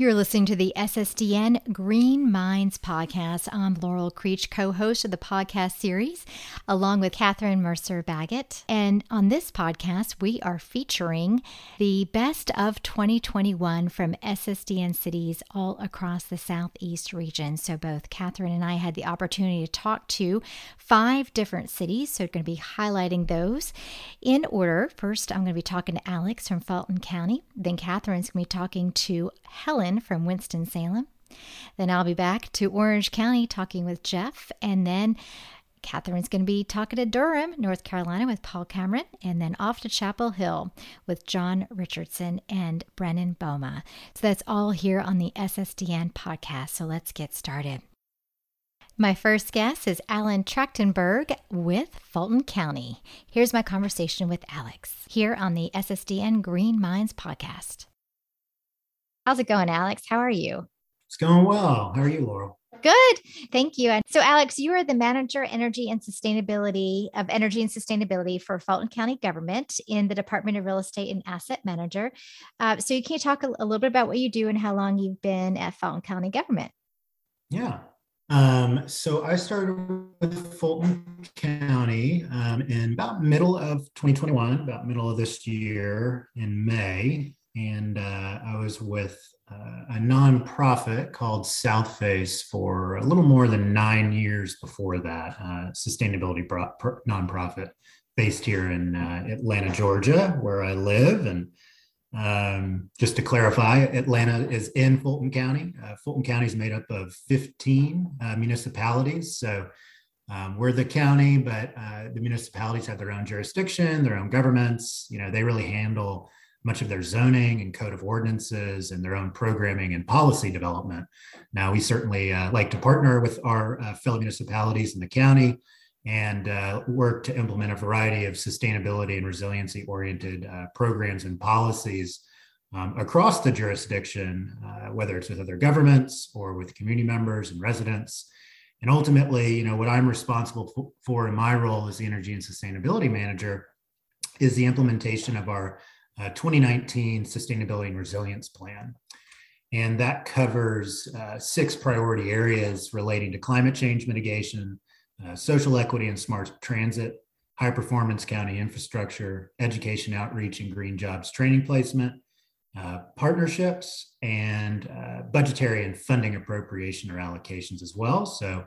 You're listening to the SSDN Green Minds podcast. I'm Laurel Creech, co host of the podcast series, along with Catherine Mercer Baggett. And on this podcast, we are featuring the best of 2021 from SSDN cities all across the Southeast region. So both Catherine and I had the opportunity to talk to five different cities. So we're going to be highlighting those in order. First, I'm going to be talking to Alex from Fulton County. Then Catherine's going to be talking to Helen from Winston-Salem. Then I'll be back to Orange County talking with Jeff. And then Catherine's going to be talking to Durham, North Carolina with Paul Cameron. And then off to Chapel Hill with John Richardson and Brennan Bouma. So that's all here on the SSDN podcast. So let's get started. My first guest is Alan Trachtenberg with Fulton County. Here's my conversation with Alex here on the SSDN Green Minds podcast. How's it going, Alex? How are you? It's going well. How are you, Laurel? Good. Thank you. And so, Alex, you are the manager, energy and sustainability of energy and sustainability for Fulton County government in the Department of Real Estate and Asset Manager. Uh, so, you can you talk a, a, little bit about what you do and how long you've been at Fulton County government? Yeah. Um, so, I started with Fulton County um, in about middle of 2021, about middle of this year in May and uh, I was with uh, a nonprofit called Southface for a little more than nine years before that, uh, sustainability pro- pro- nonprofit based here in uh, Atlanta, Georgia, where I live. And um, just to clarify, Atlanta is in Fulton County. Uh, Fulton County is made up of 15 uh, municipalities. So um, we're the county, but the municipalities have their own jurisdiction, their own governments. You know, they really handle much of their zoning and code of ordinances and their own programming and policy development. Now, we certainly uh, like to partner with our uh, fellow municipalities in the county and uh, work to implement a variety of sustainability and resiliency oriented uh, programs and policies um, across the jurisdiction, uh, whether it's with other governments or with community members and residents. And ultimately, you know, what I'm responsible for in my role as the energy and sustainability manager is the implementation of our uh, 2019 Sustainability and Resilience Plan. And that covers uh, six priority areas relating to climate change mitigation, uh, social equity and smart transit, high performance county infrastructure, education outreach and green jobs training placement, uh, partnerships, and uh, budgetary and funding appropriation or allocations as well. So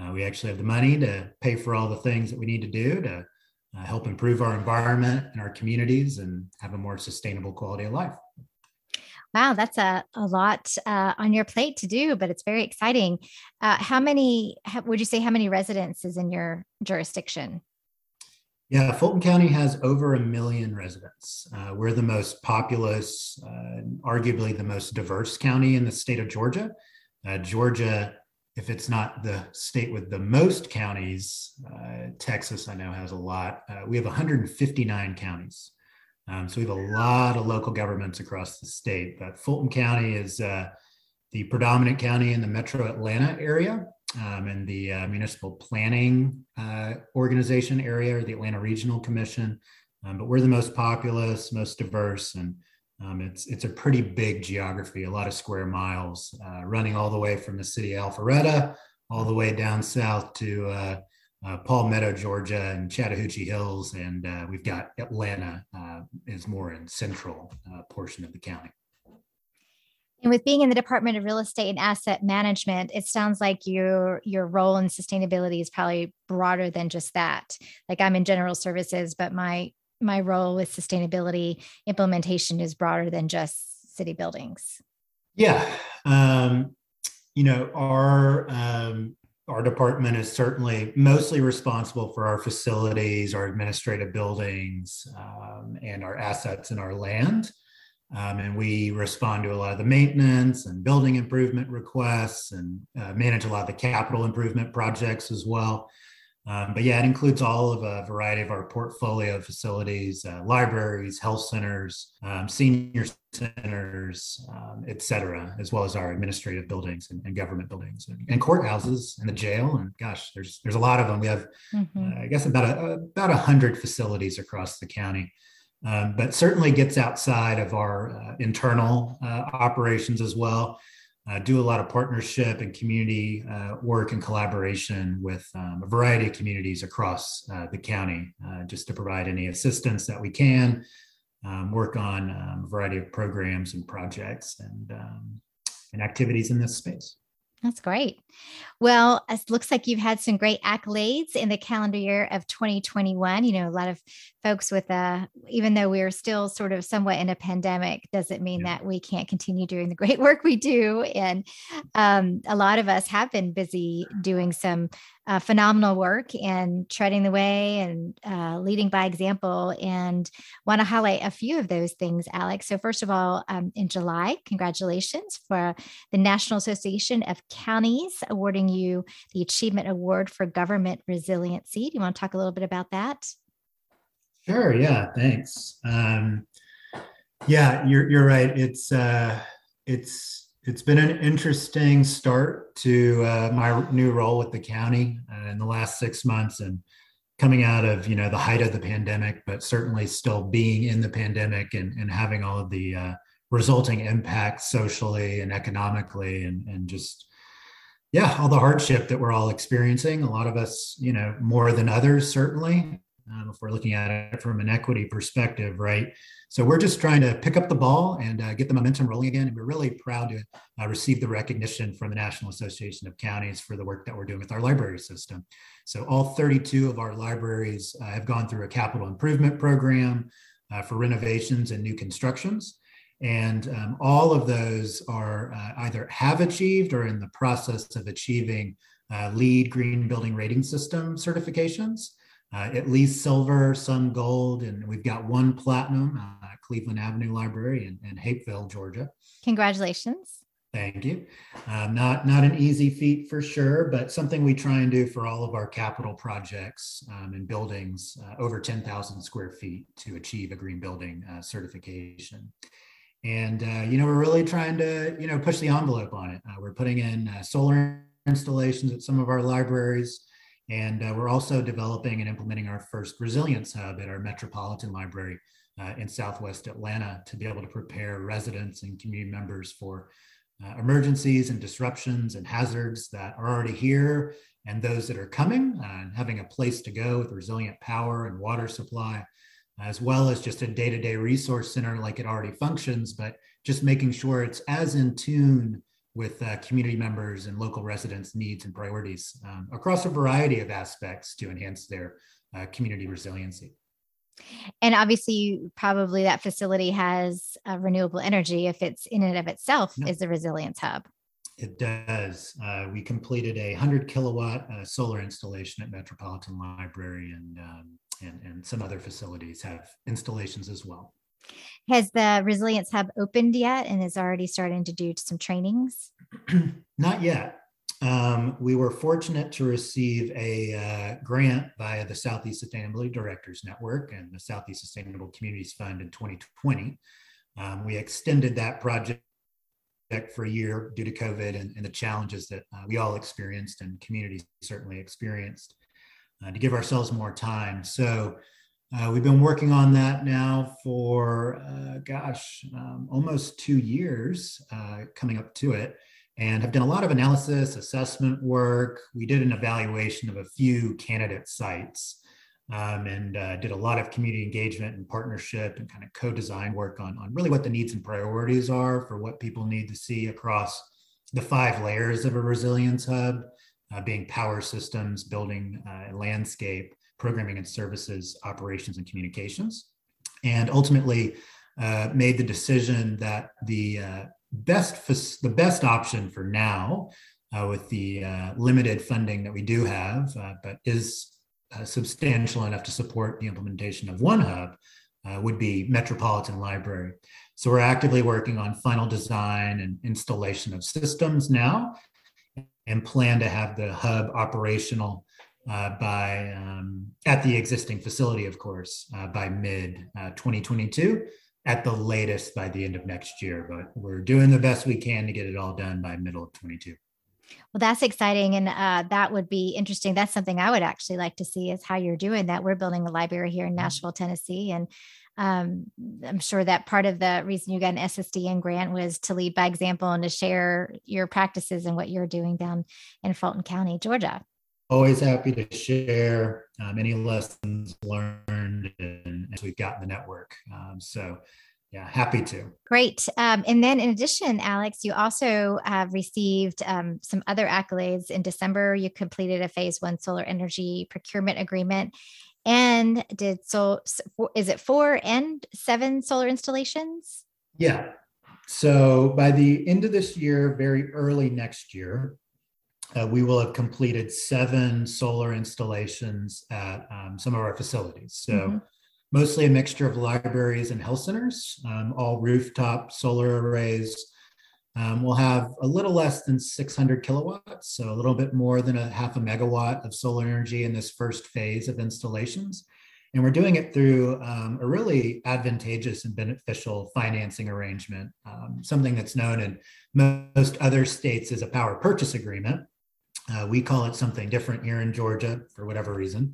uh, we actually have the money to pay for all the things that we need to do to uh, help improve our environment and our communities and have a more sustainable quality of life. Wow, that's a, a lot uh, on your plate to do, but it's very exciting. Uh, how many, would you say, how many residents is in your jurisdiction? Yeah, Fulton County has over a million residents. Uh, we're the most populous, uh, arguably the most diverse county in the state of Georgia. Uh, Georgia if it's not the state with the most counties, uh, Texas, I know, has a lot. Uh, we have 159 counties. Um, so we have a lot of local governments across the state. But Fulton County is uh, the predominant county in the metro Atlanta area um, and the uh, municipal planning uh, organization area, or the Atlanta Regional Commission. Um, but we're the most populous, most diverse, and um, it's it's a pretty big geography, a lot of square miles, uh, running all the way from the city of Alpharetta all the way down south to uh, uh, Palmetto, Georgia, and Chattahoochee Hills, and uh, we've got Atlanta uh, is more in central uh, portion of the county. And with being in the Department of Real Estate and Asset Management, it sounds like your your role in sustainability is probably broader than just that. Like I'm in general services, but my my role with sustainability implementation is broader than just city buildings. Yeah. Um, you know, our um, our department is certainly mostly responsible for our facilities, our administrative buildings, um, and our assets and our land. Um, and we respond to a lot of the maintenance and building improvement requests and uh, manage a lot of the capital improvement projects as well. Um, but yeah, it includes all of a variety of our portfolio of facilities, uh, libraries, health centers, um, senior centers, um, et cetera, as well as our administrative buildings and, and government buildings and, and, courthouses and the jail. And gosh, there's there's a lot of them. We have, mm-hmm. uh, I guess, about a, about a hundred facilities across the county. um, but certainly gets outside of our uh, internal uh, operations as well. Uh, do a lot of partnership and community uh, work and collaboration with um, a variety of communities across uh, the county, uh, just to provide any assistance that we can. Um, work on um, a variety of programs and projects and um, and activities in this space. That's great. Well, it looks like you've had some great accolades in the calendar year of 2021. You know, a lot of folks with, a even though we're still sort of somewhat in a pandemic, doesn't mean yeah. that we can't continue doing the great work we do. And um, a lot of us have been busy doing some uh, phenomenal work and treading the way and uh, leading by example. And want to highlight a few of those things, Alex. So, first of all, um, in July, congratulations for the National Association of Counties awarding you the Achievement Award for Government Resiliency. Do you want to talk a little bit about that? Sure. Yeah. Thanks. Um, yeah, you're you're right. It's uh, it's it's been an interesting start to uh, my new role with the county uh, in the last six months and coming out of you know the height of the pandemic but certainly still being in the pandemic and, and having all of the uh, resulting impacts socially and economically and, and just yeah all the hardship that we're all experiencing a lot of us you know more than others certainly if we're looking at it from an equity perspective, right? So we're just trying to pick up the ball and uh, get the momentum rolling again. And we're really proud to uh, receive the recognition from the National Association of Counties for the work that we're doing with our library system. So all 32 of our libraries uh, have gone through a capital improvement program uh, for renovations and new constructions. And um, all of those are uh, either have achieved or in the process of achieving uh, LEED Green Building Rating System certifications uh, at least silver, some gold, and we've got one platinum uh, Cleveland Avenue Library in, in Hapeville, Georgia. Congratulations. Thank you. Um, not not an easy feat for sure, but something we try and do for all of our capital projects um, and buildings uh, over 10,000 square feet to achieve a green building uh, certification. And uh, you know, we're really trying to you know push the envelope on it. Uh, we're putting in uh, solar installations at some of our libraries. And uh, we're also developing and implementing our first resilience hub at our Metropolitan Library uh, in Southwest Atlanta to be able to prepare residents and community members for uh, emergencies and disruptions and hazards that are already here and those that are coming, uh, and having a place to go with resilient power and water supply, as well as just a day to day resource center like it already functions, but just making sure it's as in tune with uh, community members and local residents' needs and priorities um, across a variety of aspects to enhance their uh, community resiliency. And obviously, probably that facility has uh, renewable energy if it's in and of itself no. is a resilience hub. It does. Uh, we completed a 100 kilowatt uh, solar installation at Metropolitan Library, and, um, and and some other facilities have installations as well. Has the Resilience Hub opened yet and is already starting to do some trainings? Not yet. Um, we were fortunate to receive a uh, grant via the Southeast Sustainability Directors Network and the Southeast Sustainable Communities Fund in 2020. Um, we extended that project for a year due to COVID and, and the challenges that uh, we all experienced and communities certainly experienced uh, to give ourselves more time. So uh, we've been working on that now for, uh, gosh, um, almost two years uh, coming up to it, and have done a lot of analysis, assessment work. We did an evaluation of a few candidate sites um, and uh, did a lot of community engagement and partnership and kind of co design work on, on really what the needs and priorities are for what people need to see across the five layers of a resilience hub, uh, being power systems, building, uh, landscape programming and services, operations and communications, and ultimately uh, made the decision that the uh, best the best option for now, uh, with the uh, limited funding that we do have, uh, but is uh, substantial enough to support the implementation of one hub, would be Metropolitan Library. So we're actively working on final design and installation of systems now, and plan to have the hub operational uh, by um, at the existing facility, of course, uh, by mid uh, 2022, at the latest by the end of next year. But we're doing the best we can to get it all done by middle of 22. Well, that's exciting, and uh, that would be interesting. That's something I would actually like to see is how you're doing that. We're building a library here in mm-hmm. Nashville, Tennessee, and um, I'm sure that part of the reason you got an SSDN grant was to lead by example and to share your practices and what you're doing down in Fulton County, Georgia. Always happy to share um, any lessons learned and as we've got in the network. Um, so yeah, happy to. Great. Um, and then in addition, Alex, you also have received um, some other accolades. In December, you completed a phase one solar energy procurement agreement and did so is it four and seven solar installations yeah so by the end of this year very early next year uh, we will have completed seven solar installations at um, some of our facilities so mm-hmm. mostly a mixture of libraries and health centers um, all rooftop solar arrays um, we'll have a little less than 600 kilowatts, so a little bit more than a half a megawatt of solar energy in this first phase of installations. And we're doing it through um, a really advantageous and beneficial financing arrangement, um, something that's known in most other states as a power purchase agreement. Uh, we call it something different here in Georgia for whatever reason,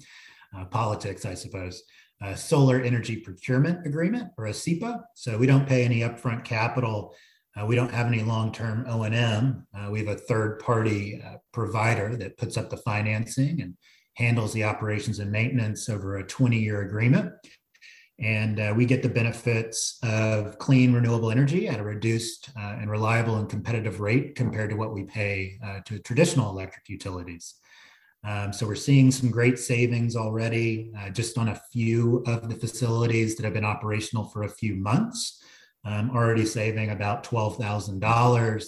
uh, politics, I suppose. A solar energy procurement agreement or a SEPA. So we don't pay any upfront capital uh, we don't have any long-term O&M. Uh, we have a third-party uh, provider that puts up the financing and handles the operations and maintenance over a 20-year agreement. And uh, we get the benefits of clean renewable energy at a reduced uh, and reliable and competitive rate compared to what we pay uh, to traditional electric utilities. Um, so we're seeing some great savings already just on a few of the facilities that have been operational for a few months um, already saving about $12,000,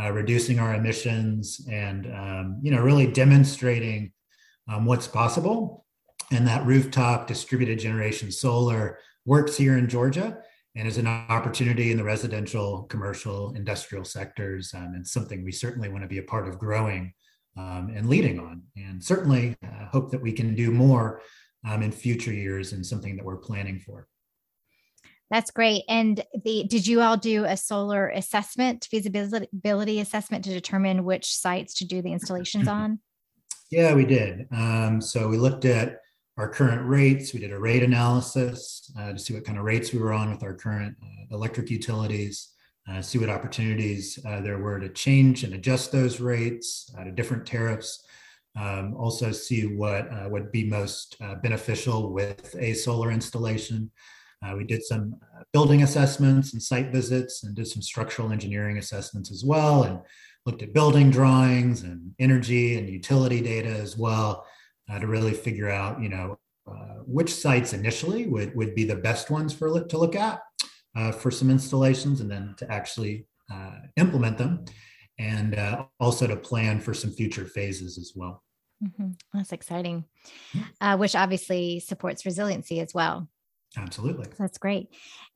uh, reducing our emissions and, um, you know, really demonstrating um, what's possible. And that rooftop distributed generation solar works here in Georgia and is an opportunity in the residential, commercial, industrial sectors. Um, and something we certainly want to be a part of growing um, and leading on. And certainly uh, hope that we can do more um, in future years and something that we're planning for. That's great. And the did you all do a solar assessment, feasibility assessment to determine which sites to do the installations on? Yeah, we did. Um, so we looked at our current rates. We did a rate analysis uh, to see what kind of rates we were on with our current uh, electric utilities. Uh, see what opportunities uh, there were to change and adjust those rates uh, to different tariffs. Um, also, see what uh, would be most beneficial with a solar installation. We did some building assessments and site visits and did some structural engineering assessments as well and looked at building drawings and energy and utility data as well uh, to really figure out, you know, uh, which sites initially would, would be the best ones for to look at uh, for some installations and then to actually uh, implement them and also to plan for some future phases as well. Mm-hmm. That's exciting, which obviously supports resiliency as well. Absolutely. That's great.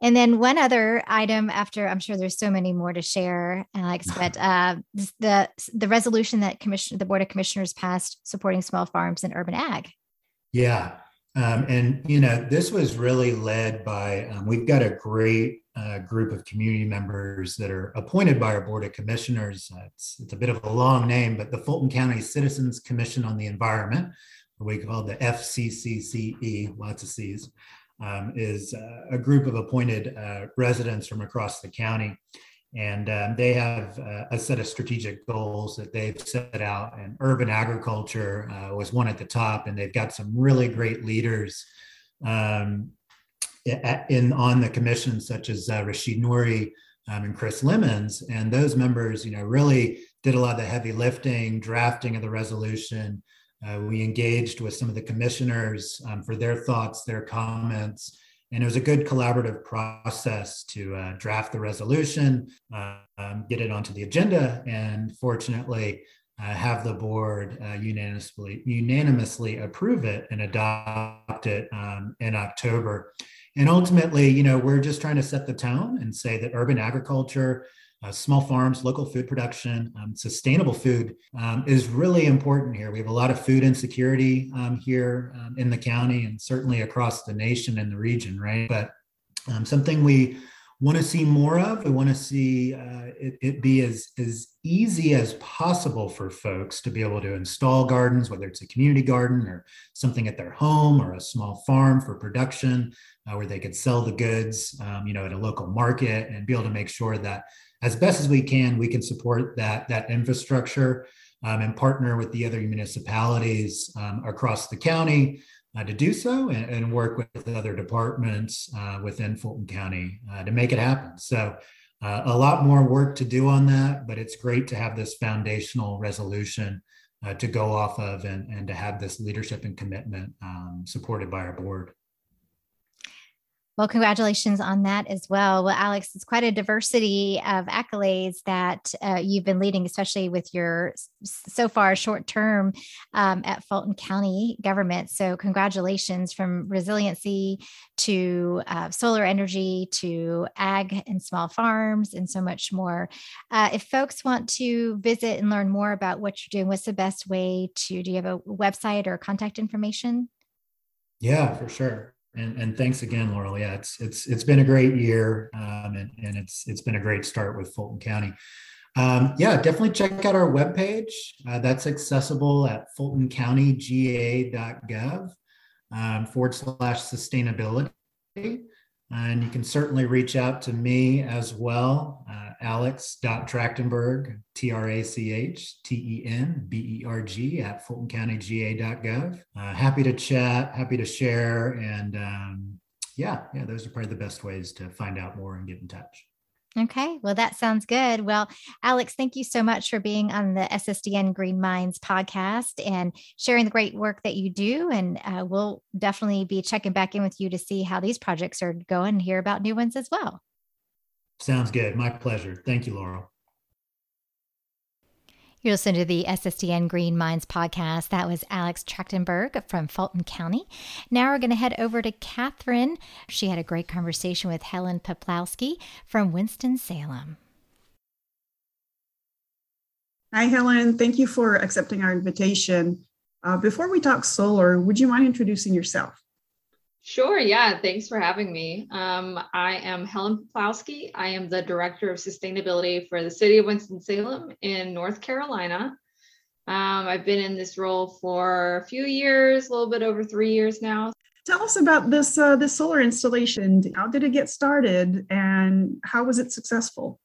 And then one other item after I'm sure there's so many more to share, Alex, but uh, the the resolution that commission the Board of Commissioners passed supporting small farms and urban ag. Yeah. Um, and you know this was really led by um, we've got a great uh, group of community members that are appointed by our board of commissioners uh, it's, it's a bit of a long name but the fulton county citizens commission on the environment we call the fccce lots of c's um, is uh, a group of appointed uh, residents from across the county. And um, they have uh, a set of strategic goals that they've set out, and urban agriculture uh, was one at the top. And they've got some really great leaders um, in on the commission, such as uh, Rashid Nuri um, and Chris Lemons. And those members, you know, really did a lot of the heavy lifting, drafting of the resolution, uh, we engaged with some of the commissioners um, for their thoughts, their comments, and it was a good collaborative process to uh, draft the resolution, uh, um, get it onto the agenda, and fortunately uh, have the board uh, unanimously unanimously approve it and adopt it um, in October. And ultimately, you know, we're just trying to set the tone and say that urban agriculture uh, small farms, local food production, um, sustainable food um, is really important here. We have a lot of food insecurity um, here um, in the county and certainly across the nation and the region, right? But um, something we want to see more of. We want to see uh, it, it, be as, as easy as possible for folks to be able to install gardens, whether it's a community garden or something at their home or a small farm for production, uh, where they could sell the goods, um, you know, at a local market and be able to make sure that as best as we can, we can support that, that infrastructure um, and partner with the other municipalities um, across the county uh, to do so and, and, work with other departments uh, within Fulton County uh, to make it happen. So, uh, a lot more work to do on that, but it's great to have this foundational resolution uh, to go off of and, and to have this leadership and commitment um, supported by our board. Well, congratulations on that as well. Well, Alex, it's quite a diversity of accolades that uh, you've been leading, especially with your so far short term um, at Fulton County government. So, congratulations from resiliency to uh, solar energy to ag and small farms and so much more. Uh, if folks want to visit and learn more about what you're doing, what's the best way to? Do you have a website or contact information? Yeah, for sure and, and thanks again, Laurel. Yeah, it's it's it's been a great year, um, and, and it's it's been a great start with Fulton County. Um, yeah, definitely check out our webpage. Uh, that's accessible at fultoncountyga.gov um, forward slash sustainability. And you can certainly reach out to me as well, uh, alex.trachtenberg, T R A C H T E N B E R G, at fultoncountyga.gov. Uh, happy to chat, happy to share. And um, yeah, yeah, those are probably the best ways to find out more and get in touch. Okay, well, that sounds good. Well, Alex, thank you so much for being on the SSDN Green Minds podcast and sharing the great work that you do. And uh, we'll definitely be checking back in with you to see how these projects are going and hear about new ones as well. Sounds good. My pleasure. Thank you, Laurel. You're listening to the SSDN Green Minds podcast. That was Alex Trachtenberg from Fulton County. Now we're going to head over to Catherine. She had a great conversation with Helen Poplowski from Winston-Salem. Hi, Helen. Thank you for accepting our invitation. Uh, before we talk solar, would you mind introducing yourself? Sure. Yeah. Thanks for having me. Um, I am Helen Poplowski. I am the Director of Sustainability for the City of Winston-Salem in North Carolina. Um, I've been in this role for a few years, a little bit over three years now. Tell us about this uh, this solar installation. How did it get started, and how was it successful?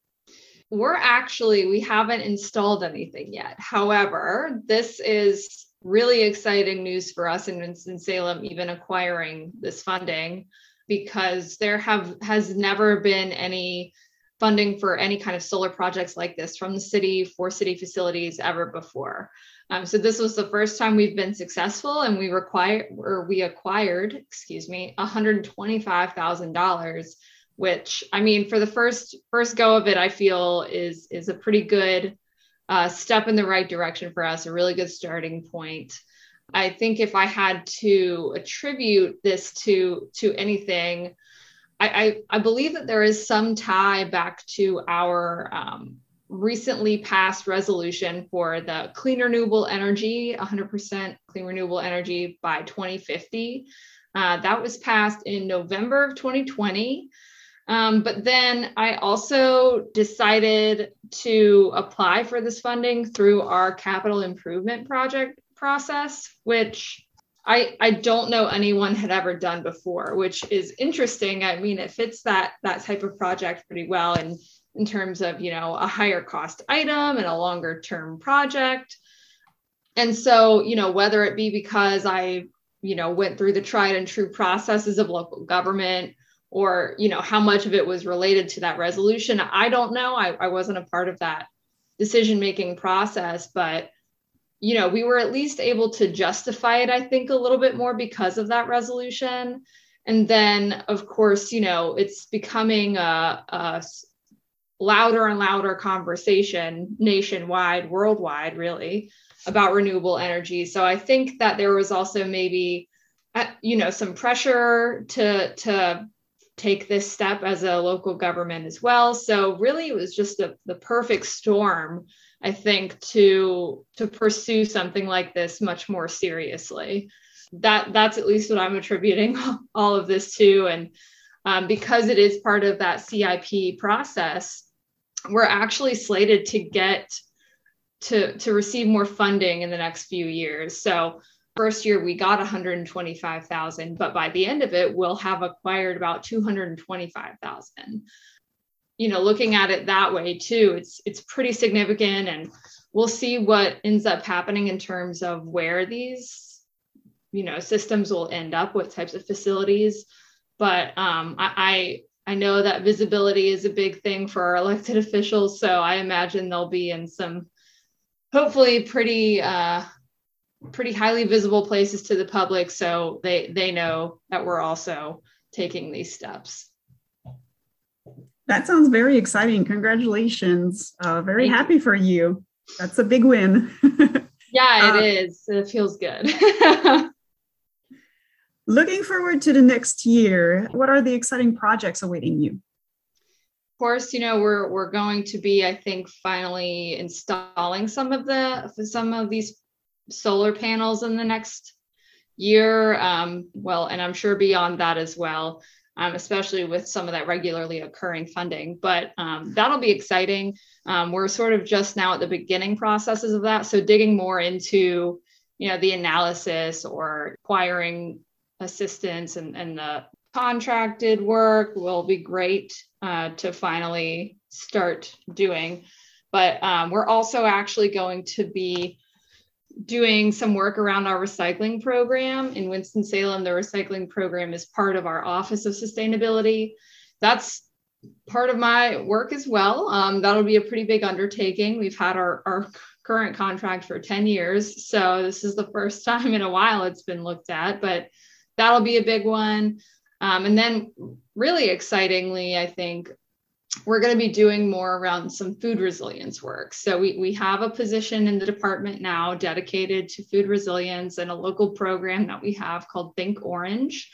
We're actually we haven't installed anything yet. However, this is really exciting news for us in Winston-Salem, even acquiring this funding, because there have has never been any funding for any kind of solar projects like this from the city for city facilities ever before. Um, so this was the first time we've been successful, and we require or we acquired, excuse me, one hundred twenty-five thousand dollars, which I mean, for the first first go of it, I feel is is a pretty good step in the right direction for us, a really good starting point. I think if I had to attribute this to to anything, I, I, I believe that there is some tie back to our um, recently passed resolution for the clean renewable energy, 100% clean renewable energy by 2050. Uh, that was passed in November of 2020. Um, but then I also decided to apply for this funding through our capital improvement project process, which I, I don't know anyone had ever done before, which is interesting. I mean, it fits that that type of project pretty well in, in terms of, you know, a higher cost item and a longer term project. And so, you know, whether it be because I, you know, went through the tried and true processes of local government or you know how much of it was related to that resolution. I don't know. I, I wasn't a part of that decision making process but you know we were at least able to justify it i think a little bit more because of that resolution. And then of course you know it's becoming a, a louder and louder conversation nationwide worldwide really about renewable energy. So i think that there was also maybe uh, you know some pressure to to take this step as a local government as well. So really it was just the perfect storm, I think, to to pursue something like this much more seriously. That that's at least what I'm attributing all of this to. And um, because it is part of that CIP process, we're actually slated to get to, to receive more funding in the next few years. So first year we got 125,000, but by the end of it, we'll have acquired about 225,000. You know, looking at it that way too, it's it's pretty significant and we'll see what ends up happening in terms of where these you know systems will end up what types of facilities but um, I, I know that visibility is a big thing for our elected officials so i imagine they'll be in some hopefully pretty uh, pretty highly visible places to the public so they they know that we're also taking these steps that sounds very exciting congratulations uh, very Thank happy you. for you that's a big win. yeah, it uh, is. It feels good. looking forward to the next year, what are the exciting projects awaiting you? Of course, you know we're we're going to be, I think, finally installing some of the some of these solar panels in the next year. Um, well, and I'm sure beyond that as well um, especially with some of that regularly occurring funding. But um, that'll be exciting. Um, we're sort of just now at the beginning processes of that. So digging more into, you know, the analysis or acquiring assistance and, and the contracted work will be great uh, to finally start doing. But um, we're also actually going to be doing some work around our recycling program in Winston-Salem. The recycling program is part of our Office of Sustainability. That's part of my work as well. Um, that'll be a pretty big undertaking. We've had our, our current contract for 10 years. So this is the first time in a while it's been looked at, but that'll be a big one. Um, and then, really excitingly, I think we're going to be doing more around some food resilience work. So we, we have a position in the department now dedicated to food resilience and a local program that we have called Think Orange.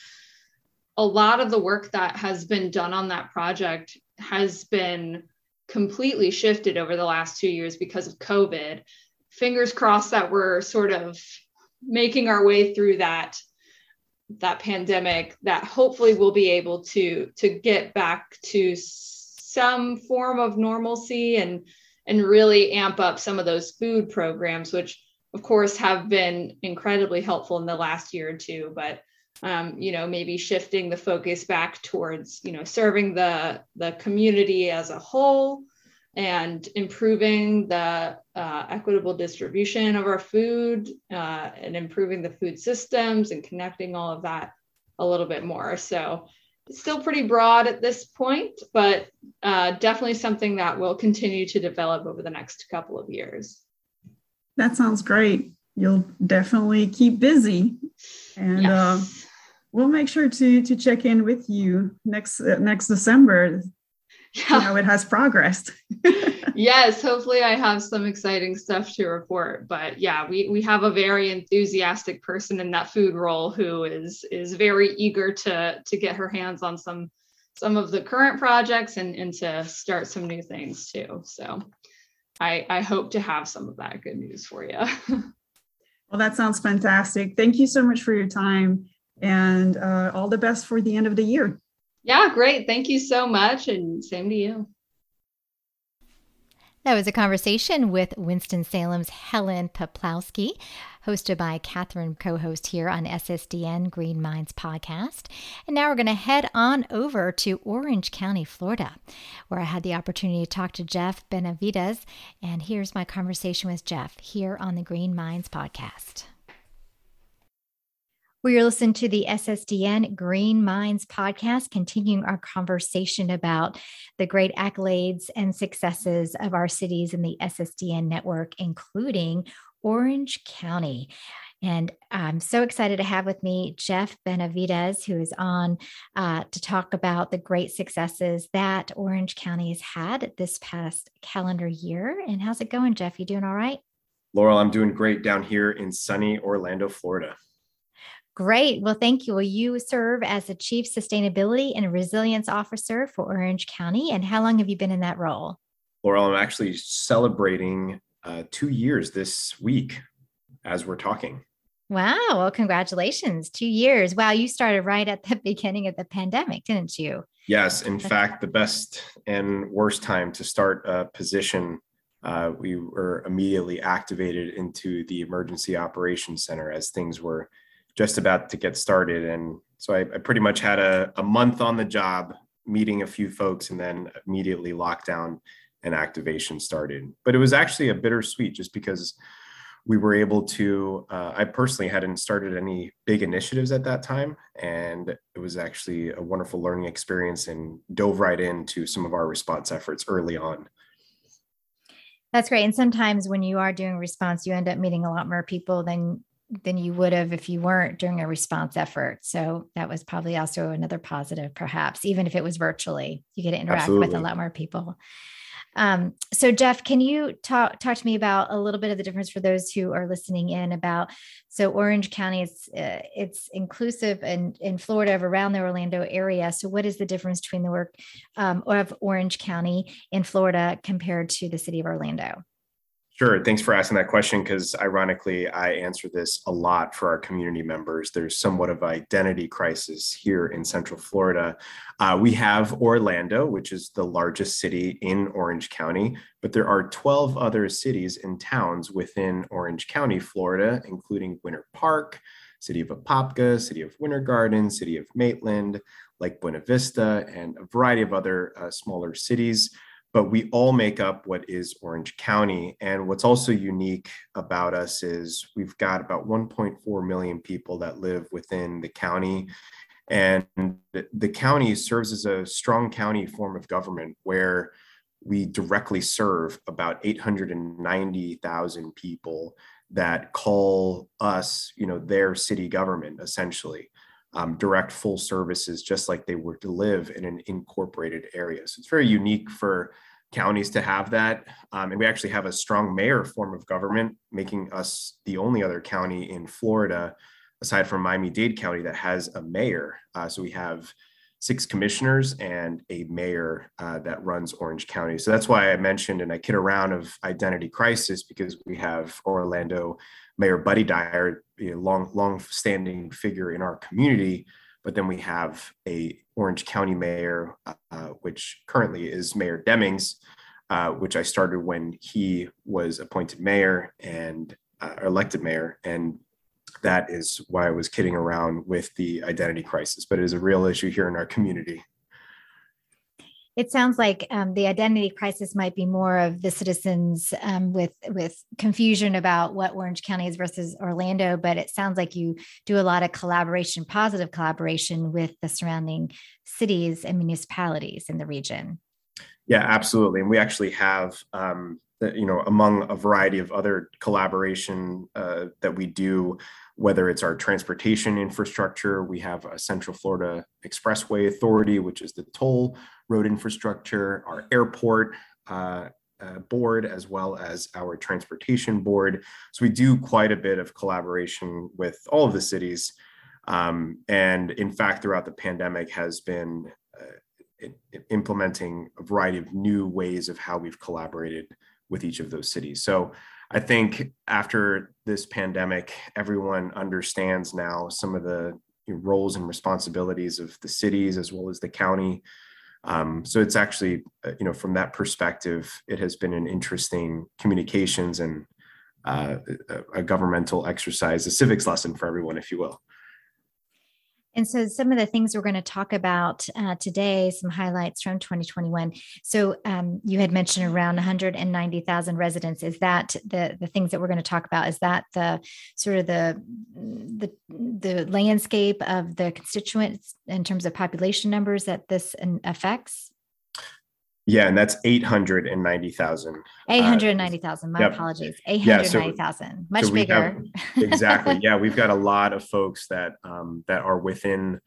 A lot of the work that has been done on that project has been completely shifted over the last two years because of COVID. Fingers crossed that we're sort of making our way through that that pandemic that hopefully we'll be able to to get back to some form of normalcy and and really amp up some of those food programs which of course have been incredibly helpful in the last year or two but um, you know maybe shifting the focus back towards you know serving the the community as a whole and improving the uh, equitable distribution of our food uh, and improving the food systems and connecting all of that a little bit more. So still pretty broad at this point, but uh, definitely something that will continue to develop over the next couple of years. That sounds great. You'll definitely keep busy, and uh, yes. uh, we'll make sure to to check in with you next uh, next December yeah. how it has progressed. yes, hopefully I have some exciting stuff to report. But yeah, we we have a very enthusiastic person in that food role who is is very eager to to get her hands on some some of the current projects and, and to start some new things too. So I I hope to have some of that good news for you. well, that sounds fantastic. Thank you so much for your time and uh, all the best for the end of the year. Yeah, great. Thank you so much. And same to you. That was a conversation with Winston-Salem's Helen Poplawski, hosted by Catherine, co host here on SSDN Green Minds podcast. And now we're going to head on over to Orange County, Florida, where I had the opportunity to talk to Jeff Benavides. And here's my conversation with Jeff here on the Green Minds podcast. We are listening to the SSDN Green Minds podcast, continuing our conversation about the great accolades and successes of our cities in the SSDN network, including Orange County. And I'm so excited to have with me Jeff Benavides, who is on uh, to talk about the great successes that Orange County has had this past calendar year. And how's it going, Jeff? You doing all right? Laurel, I'm doing great down here in sunny Orlando, Florida. Great. Well, thank you. Well, you serve as the Chief Sustainability and Resilience Officer for Orange County. And how long have you been in that role? Laurel, I'm actually celebrating uh, two years this week as we're talking. Wow. Well, congratulations. Two years. Wow. You started right at the beginning of the pandemic, didn't you? Yes. In fact, the best and worst time to start a position, uh, we were immediately activated into the Emergency Operations Center as things were just about to get started. And so I, I pretty much had a, a month on the job, meeting a few folks, and then immediately lockdown and activation started. But it was actually a bittersweet just because we were able to uh, i personally hadn't started any big initiatives at that time and it was actually a wonderful learning experience and dove right into some of our response efforts early on that's great and sometimes when you are doing response you end up meeting a lot more people than than you would have if you weren't doing a response effort so that was probably also another positive perhaps even if it was virtually you get to interact Absolutely. with a lot more people um, so Jeff, can you talk talk to me about a little bit of the difference for those who are listening in about so Orange County is uh, it's inclusive in in Florida of around the Orlando area. So what is the difference between the work um, of Orange County in Florida compared to the city of Orlando? Sure. Thanks for asking that question because ironically, I answer this a lot for our community members. There's somewhat of an identity crisis here in Central Florida. Uh, we have Orlando, which is the largest city in Orange County, but there are 12 other cities and towns within Orange County, Florida, including Winter Park, City of Apopka, City of Winter Garden, City of Maitland, Lake Buena Vista, and a variety of other uh, smaller cities but we all make up what is Orange County. And what's also unique about us is we've got about 1.4 million people that live within the county. And the county serves as a strong county form of government where we directly serve about 890,000 people that call us, you know, their city government essentially. Um, direct full services just like they were to live in an incorporated area. So it's very unique for counties to have that. Um, and we actually have a strong mayor form of government, making us the only other county in Florida, aside from Miami Dade County, that has a mayor. Uh, so we have six commissioners and a mayor uh, that runs Orange County. So that's why I mentioned and I kid around of identity crisis because we have Orlando Mayor Buddy Dyer, a long, long-standing figure in our community but then we have a Orange County mayor, uh, which currently is Mayor Demings, uh, which I started when he was appointed mayor and uh, elected mayor. And that is why I was kidding around with the identity crisis, but it is a real issue here in our community it sounds like um, the identity crisis might be more of the citizens um, with with confusion about what Orange County is versus Orlando, but it sounds like you do a lot of collaboration, positive collaboration with the surrounding cities and municipalities in the region. Yeah, absolutely, and we actually have. Um, you know, among a variety of other collaboration uh, that we do, whether it's our transportation infrastructure, we have a Central Florida Expressway Authority, which is the toll road infrastructure, our airport uh, uh, board, as well as our transportation board. So we do quite a bit of collaboration with all of the cities. Um, and in fact, throughout the pandemic has been uh, implementing a variety of new ways of how we've collaborated with each of those cities. So I think after this pandemic, everyone understands now some of the roles and responsibilities of the cities as well as the county. Um, so it's actually, uh, you know, from that perspective, it has been an interesting communications and uh, a governmental exercise, a civics lesson for everyone, if you will. And so, some of the things we're going to talk about uh, today, some highlights from 2021. So, um, you had mentioned around 190,000 residents. Is that the the things that we're going to talk about? Is that the sort of the the the landscape of the constituents in terms of population numbers that this affects? Yeah, and that's 890,000. Uh, 890,000. My yep. apologies. 890,000. Yeah, so, Much so bigger. Have, exactly. yeah, we've got a lot of folks that um, that are within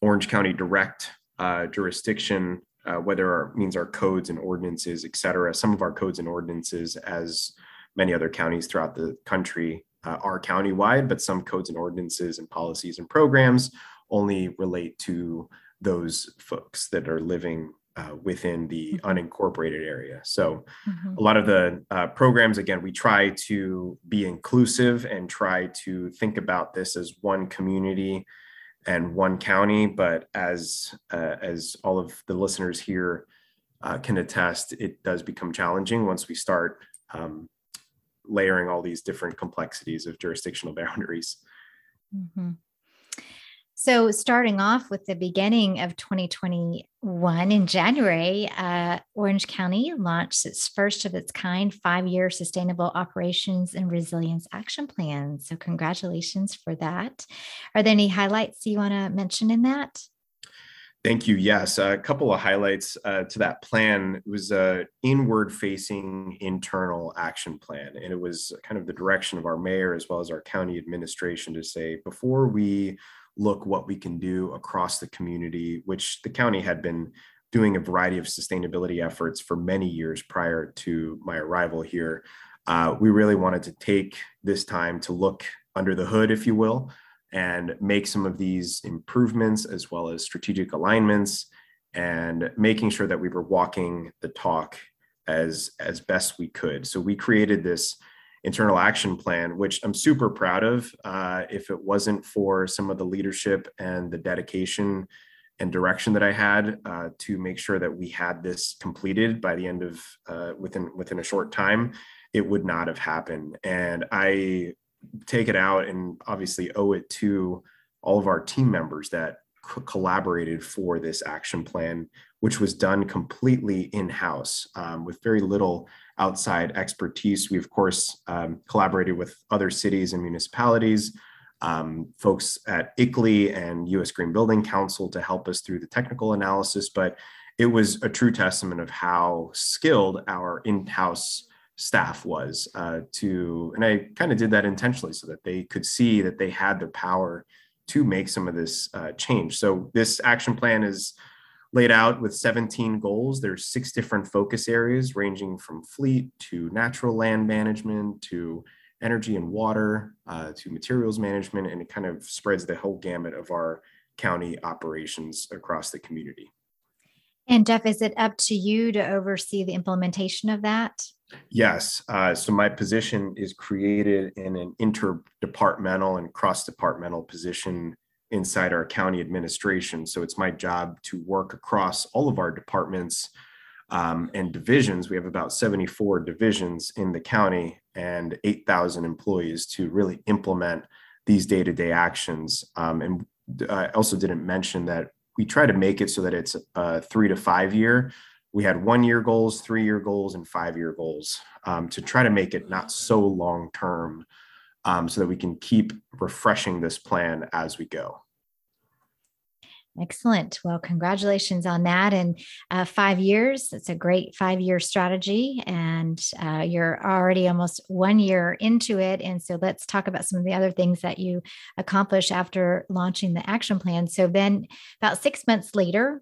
Orange County direct uh, jurisdiction, uh, whether our means our codes and ordinances, et cetera. Some of our codes and ordinances, as many other counties throughout the country, uh, are countywide, but some codes and ordinances and policies and programs only relate to those folks that are living uh, within the mm-hmm. unincorporated area. So, mm-hmm. a lot of the uh, programs, again, we try to be inclusive and try to think about this as one community and one county. But as uh, as all of the listeners here uh, can attest, it does become challenging once we start um, layering all these different complexities of jurisdictional boundaries. Mm-hmm. So, starting off with the beginning of 2021 in January, uh, Orange County launched its first of its kind five year sustainable operations and resilience action plan. So, congratulations for that. Are there any highlights you want to mention in that? Thank you. Yes, a couple of highlights uh, to that plan. It was a inward-facing internal action plan, and it was kind of the direction of our mayor as well as our county administration to say before we look what we can do across the community, which the county had been doing a variety of sustainability efforts for many years prior to my arrival here. Uh, we really wanted to take this time to look under the hood, if you will, and make some of these improvements as well as strategic alignments and making sure that we were walking the talk as as best we could so we created this internal action plan which i'm super proud of uh, if it wasn't for some of the leadership and the dedication and direction that i had uh, to make sure that we had this completed by the end of uh, within within a short time it would not have happened. And i take it out and obviously owe it to all of our team members that co- collaborated for this action plan, which was done completely in house um, with very little outside expertise. We, of course, um, collaborated with other cities and municipalities, um, folks at ICLEI and US Green Building Council to help us through the technical analysis, but it was a true testament of how skilled our in house staff was uh, to, and I kind of did that intentionally so that they could see that they had the power to make some of this uh, change. So this action plan is laid out with 17 goals. There's six different focus areas ranging from fleet to natural land management to energy and water uh, to materials management, and it kind of spreads the whole gamut of our county operations across the community. And Jeff, is it up to you to oversee the implementation of that? Yes. Uh, so my position is created in an interdepartmental and cross-departmental position inside our county administration. So it's my job to work across all of our departments um, and divisions. We have about 74 divisions in the county and 8,000 employees to really implement these day-to-day actions. Um, and I also didn't mention that we try to make it so that it's a three to five year we had one year goals, three year goals, and five year goals um, to try to make it not so long term um, so that we can keep refreshing this plan as we go. Excellent. Well, congratulations on that. And uh, five years, it's a great five year strategy. And uh, you're already almost one year into it. And so let's talk about some of the other things that you accomplished after launching the action plan. So then, about six months later,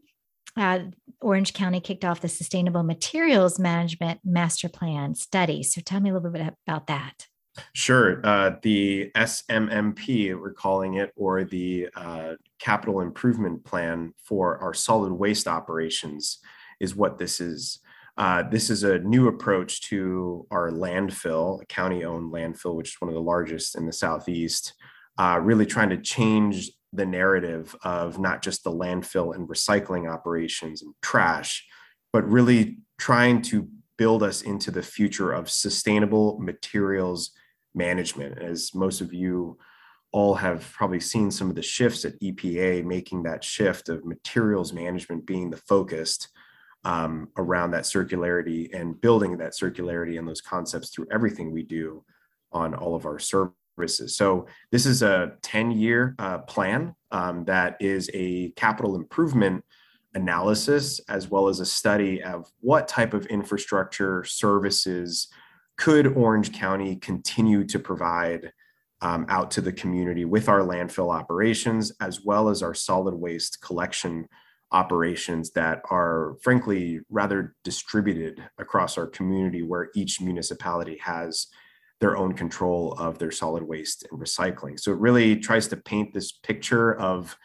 uh, Orange County kicked off the Sustainable Materials Management Master Plan study. So tell me a little bit about that. Sure. Uh, the SMMP, we're calling it, or the uh, Capital Improvement Plan for our solid waste operations, is what this is. Uh, this is a new approach to our landfill, a county owned landfill, which is one of the largest in the Southeast, uh, really trying to change the narrative of not just the landfill and recycling operations and trash, but really trying to build us into the future of sustainable materials management. As most of you all have probably seen some of the shifts at EPA, making that shift of materials management being the focused um, around that circularity and building that circularity and those concepts through everything we do on all of our services. So this is a 10 year uh, plan um, that is a capital improvement analysis as well as a study of what type of infrastructure services could Orange County continue to provide um, out to the community with our landfill operations as well as our solid waste collection operations that are frankly rather distributed across our community where each municipality has their own control of their solid waste and recycling. So it really tries to paint this picture of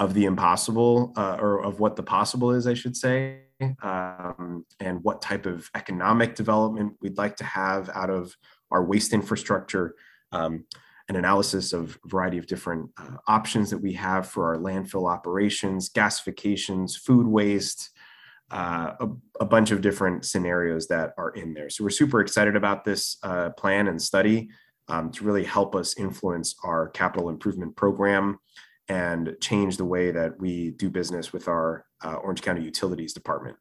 of the impossible uh, or of what the possible is, I should say, um, and what type of economic development we'd like to have out of our waste infrastructure. Um, an analysis of a variety of different uh, options that we have for our landfill operations, gasifications, food waste, uh, a, a, bunch of different scenarios that are in there. So we're super excited about this uh, plan and study um, to really help us influence our capital improvement program and change the way that we do business with our uh, Orange County Utilities Department.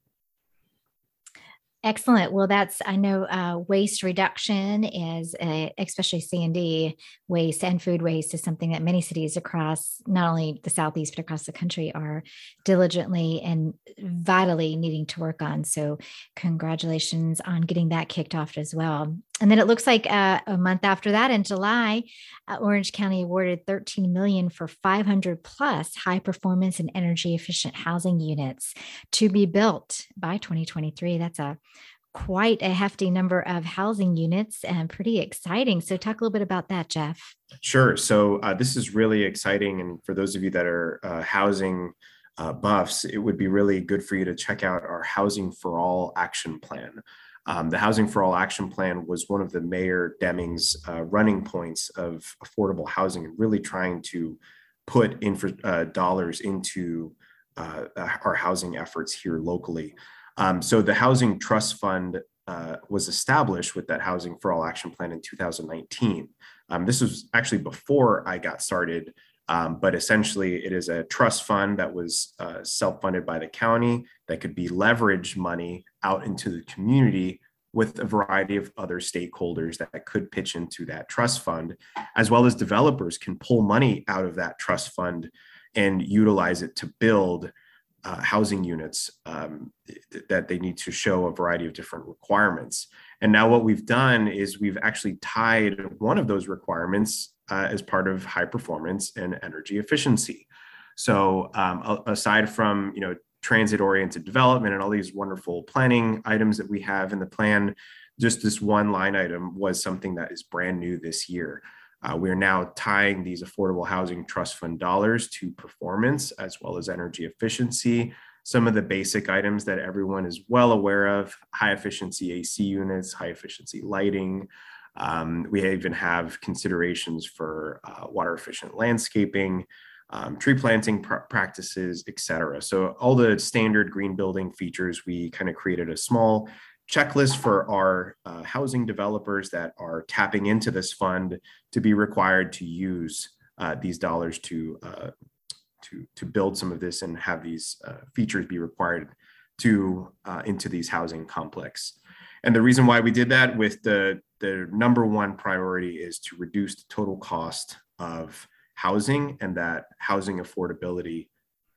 Excellent. Well, that's I know uh, waste reduction is a, especially C and D waste and food waste is something that many cities across not only the southeast but across the country are diligently and vitally needing to work on. So, congratulations on getting that kicked off as well. And then it looks like uh, a month after that, in July, uh, Orange County awarded 13 million for 500 plus high performance and energy efficient housing units to be built by 2023. That's a quite a hefty number of housing units and pretty exciting. So, talk a little bit about that, Jeff. Sure. So, uh, this is really exciting. And for those of you that are uh, housing uh, buffs, it would be really good for you to check out our Housing for All action plan. Um, the Housing for All Action Plan was one of the Mayor Demings' uh, running points of affordable housing and really trying to put infra- uh, dollars into uh, our housing efforts here locally. Um, so the Housing Trust Fund uh, was established with that Housing for All Action Plan in 2019. Um, this was actually before I got started um, but essentially, it is a trust fund that was uh, self funded by the county that could be leverage money out into the community with a variety of other stakeholders that could pitch into that trust fund, as well as developers can pull money out of that trust fund and utilize it to build uh, housing units um, th- that they need to show a variety of different requirements. And now, what we've done is we've actually tied one of those requirements uh, as part of high performance and energy efficiency. So um, aside from you know transit oriented development and all these wonderful planning items that we have in the plan, just this one line item was something that is brand new this year. Uh, we are now tying these affordable housing trust fund dollars to performance as well as energy efficiency. Some of the basic items that everyone is well aware of high efficiency AC units, high efficiency lighting, um, we even have considerations for uh, water efficient landscaping, um, tree planting pr- practices, et cetera. So all the standard green building features, we kind of created a small checklist for our uh, housing developers that are tapping into this fund to be required to use uh, these dollars to, uh, to, to build some of this and have these uh, features be required to uh, into these housing complex. And the reason why we did that with the the number one priority is to reduce the total cost of housing and that housing affordability,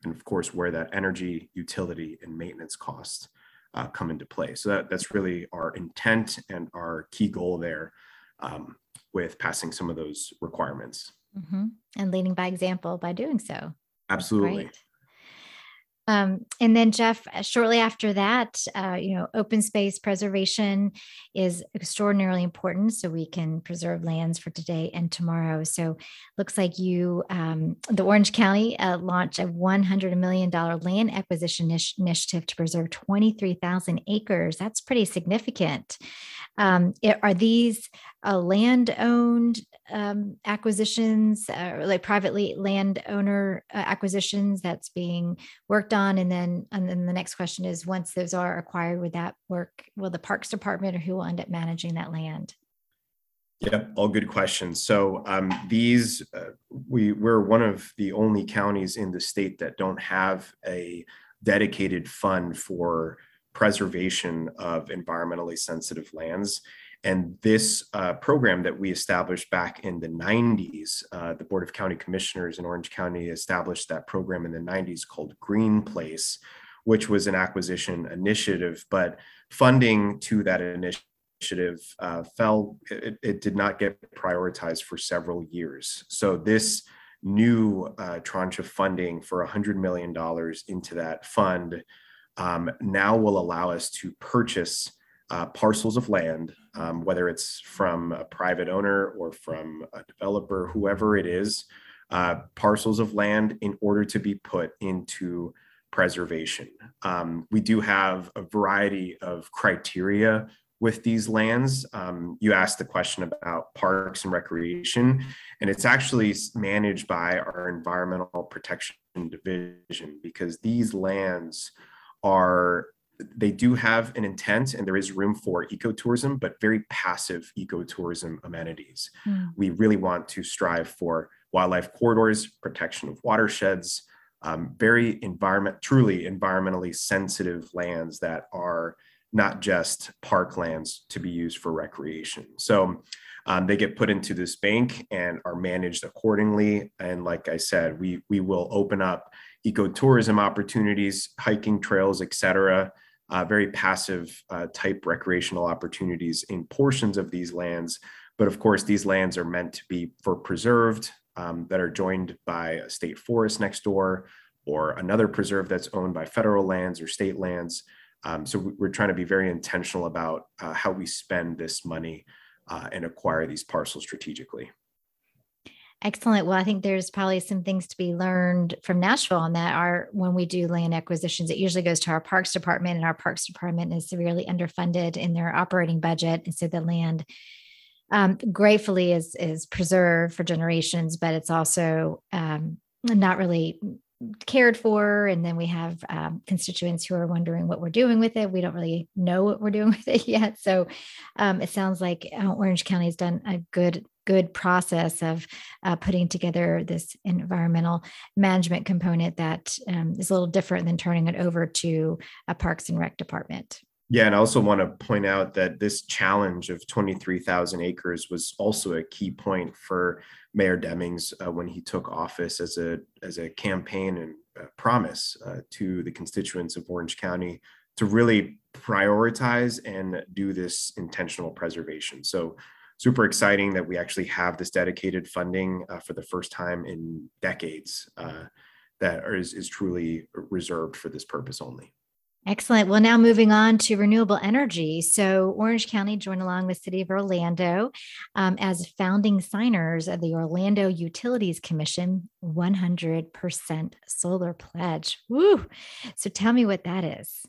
and of course, where that energy, utility, and maintenance costs uh, come into play. So that, that's really our intent and our key goal there um, with passing some of those requirements. Mm-hmm. And leading by example by doing so. Absolutely. Great. Um, and then Jeff, uh, shortly after that, uh, you know, open space preservation is extraordinarily important, so we can preserve lands for today and tomorrow. So, looks like you, um, the Orange County, uh, launched a 100 million dollar land acquisition initiative to preserve 23,000 acres. That's pretty significant. Um, it, are these uh, land owned um, acquisitions, uh, like privately landowner uh, acquisitions that's being worked on? And then, and then the next question is once those are acquired, would that work? Will the Parks Department or who will end up managing that land? Yep, all good questions. So um, these, uh, we we're one of the only counties in the state that don't have a dedicated fund for preservation of environmentally sensitive lands. And this uh, program that we established back in the 90s, uh, the Board of County Commissioners in Orange County established that program in the 90s called Green Place, which was an acquisition initiative, but funding to that initiative uh, fell, it, it, did not get prioritized for several years. So this new uh, tranche of funding for $100 million into that fund um, now will allow us to purchase uh, parcels of land, um, whether it's from a private owner or from a developer, whoever it is, uh, parcels of land in order to be put into preservation. Um, we do have a variety of criteria with these lands. Um, you asked the question about parks and recreation, and it's actually managed by our Environmental Protection Division because these lands are they do have an intent and there is room for ecotourism, but very passive ecotourism amenities. Mm. We really want to strive for wildlife corridors, protection of watersheds, um, very environment, truly environmentally sensitive lands that are not just parklands to be used for recreation. So um, they get put into this bank and are managed accordingly. And like I said, we we will open up ecotourism opportunities, hiking trails, etc. Uh, very passive uh, type recreational opportunities in portions of these lands. But of course, these lands are meant to be for preserved um, that are joined by a state forest next door or another preserve that's owned by federal lands or state lands. Um, so we're trying to be very intentional about uh, how we spend this money uh, and acquire these parcels strategically. Excellent. Well, I think there's probably some things to be learned from Nashville on that. Our when we do land acquisitions, it usually goes to our parks department, and our parks department is severely underfunded in their operating budget, and so the land um, gratefully is is preserved for generations, but it's also um, not really cared for and then we have um, constituents who are wondering what we're doing with it. We don't really know what we're doing with it yet. So um, it sounds like uh, orange county has done a good good process of uh, putting together this environmental management component that um, is a little different than turning it over to a parks and rec department yeah, and I also want to point out that this challenge of 23,000 acres was also a key point for Mayor Demings uh, when he took office as a as a campaign and uh, promise uh, to the constituents of Orange County to really prioritize and do this intentional preservation. So super exciting that we actually have this dedicated funding uh, for the first time in decades uh, that is, is truly reserved for this purpose only. Excellent. Well, now moving on to renewable energy. So, Orange County joined along with City of Orlando um, as founding signers of the Orlando Utilities Commission 100% solar pledge. Woo! So, tell me what that is.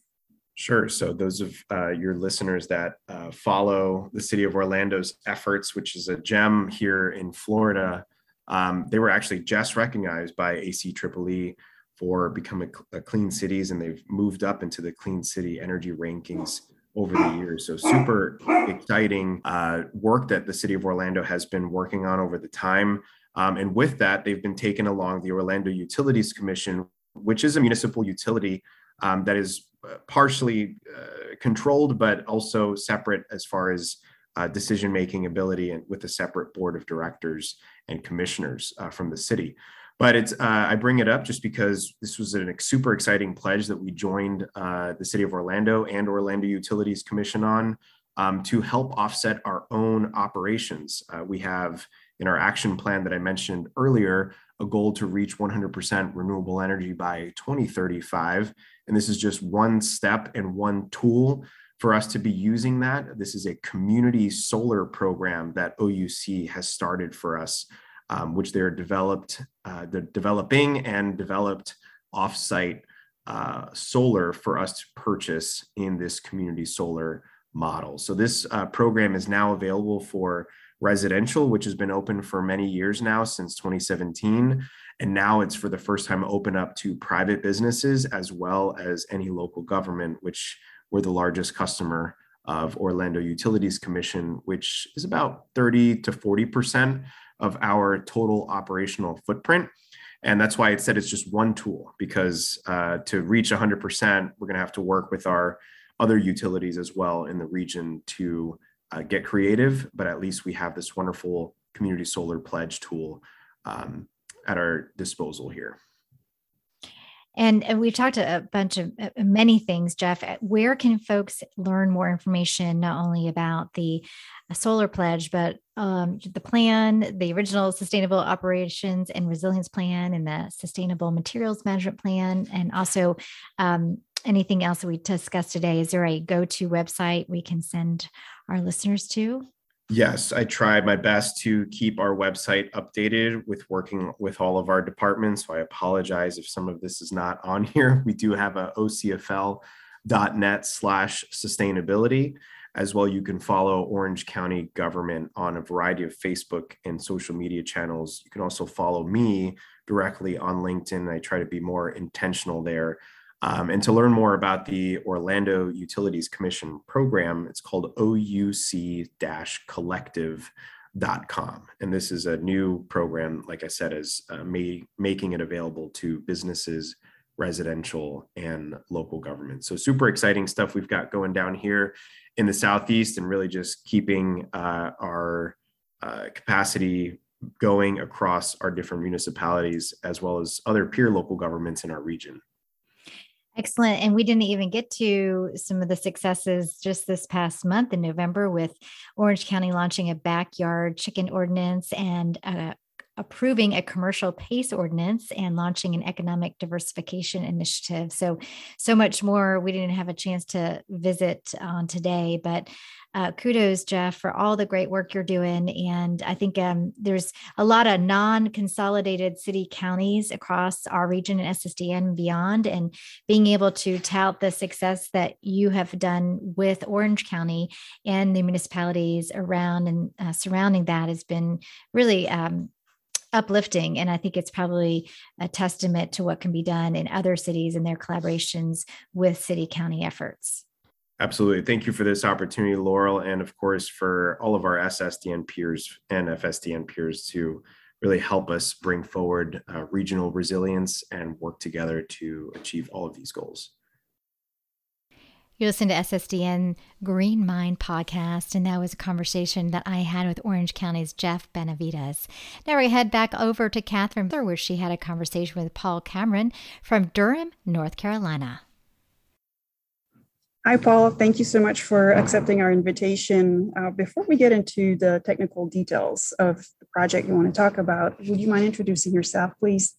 Sure. So, those of uh, your listeners that uh, follow the City of Orlando's efforts, which is a gem here in Florida, um, they were actually just recognized by ac ACEEE for becoming clean cities and they've moved up into the clean city energy rankings over the years. So super exciting uh, work that the city of Orlando has been working on over the time. Um, and with that, they've been taken along the Orlando Utilities Commission, which is a municipal utility um, that is uh, partially uh, controlled, but also separate as far as uh, decision making ability and with a separate board of directors and commissioners uh, from the city. But it's uh, I bring it up just because this was a super exciting pledge that we joined uh, the City of Orlando and Orlando Utilities Commission on um, to help offset our own operations. Uh, we have in our action plan that I mentioned earlier a goal to reach 100% renewable energy by 2035, and this is just one step and one tool for us to be using that. This is a community solar program that OUC has started for us um, which they're developed, uh, they're developing and developed offsite uh, solar for us to purchase in this community solar model. So this uh, program is now available for residential, which has been open for many years now since 2017. And now it's for the first time open up to private businesses as well as any local government, which we're the largest customer of Orlando Utilities Commission, which is about 30 to 40 percent of our total operational footprint. And that's why it said it's just one tool because uh, to reach 100%, we're going to have to work with our other utilities as well in the region to uh, get creative. But at least we have this wonderful community solar pledge tool um, at our disposal here. And, and we talked a bunch of uh, many things, Jeff. Where can folks learn more information, not only about the uh, solar pledge, but um, the plan, the original sustainable operations and resilience plan, and the sustainable materials management plan, and also um, anything else we discussed today? Is there a go to website we can send our listeners to? Yes, I try my best to keep our website updated with working with all of our departments. So I apologize if some of this is not on here. We do have a ocfl.net slash sustainability. As well, you can follow Orange County government on a variety of Facebook and social media channels. You can also follow me directly on LinkedIn. I try to be more intentional there um, and to learn more about the Orlando Utilities Commission program, it's called ouc collective.com. And this is a new program, like I said, is uh, making it available to businesses, residential, and local government. So, super exciting stuff we've got going down here in the Southeast and really just keeping uh, our uh, capacity going across our different municipalities as well as other peer local governments in our region. Excellent. And we didn't even get to some of the successes just this past month in November with Orange County launching a backyard chicken ordinance and approving a commercial PACE ordinance and launching an economic diversification initiative. So, so much more we didn't have a chance to visit on today, but uh, kudos, Jeff, for all the great work you're doing. And I think um, there's a lot of non consolidated city counties across our region and SSDN and beyond. And being able to tout the success that you have done with Orange County and the municipalities around and uh, surrounding that has been really um, uplifting. And I think it's probably a testament to what can be done in other cities and their collaborations with city county efforts. Absolutely. Thank you for this opportunity, Laurel, and of course for all of our SSDN peers and FSDN peers to really help us bring forward uh, regional resilience and work together to achieve all of these goals. You listen to SSDN Green Mind podcast, and that was a conversation that I had with Orange County's Jeff Benavides. Now we head back over to Catherine, where she had a conversation with Paul Cameron from Durham, North Carolina. Hi, Paul. Thank you so much for accepting our invitation. Uh, before we get into the technical details of the project you want to talk about, would you mind introducing yourself, please?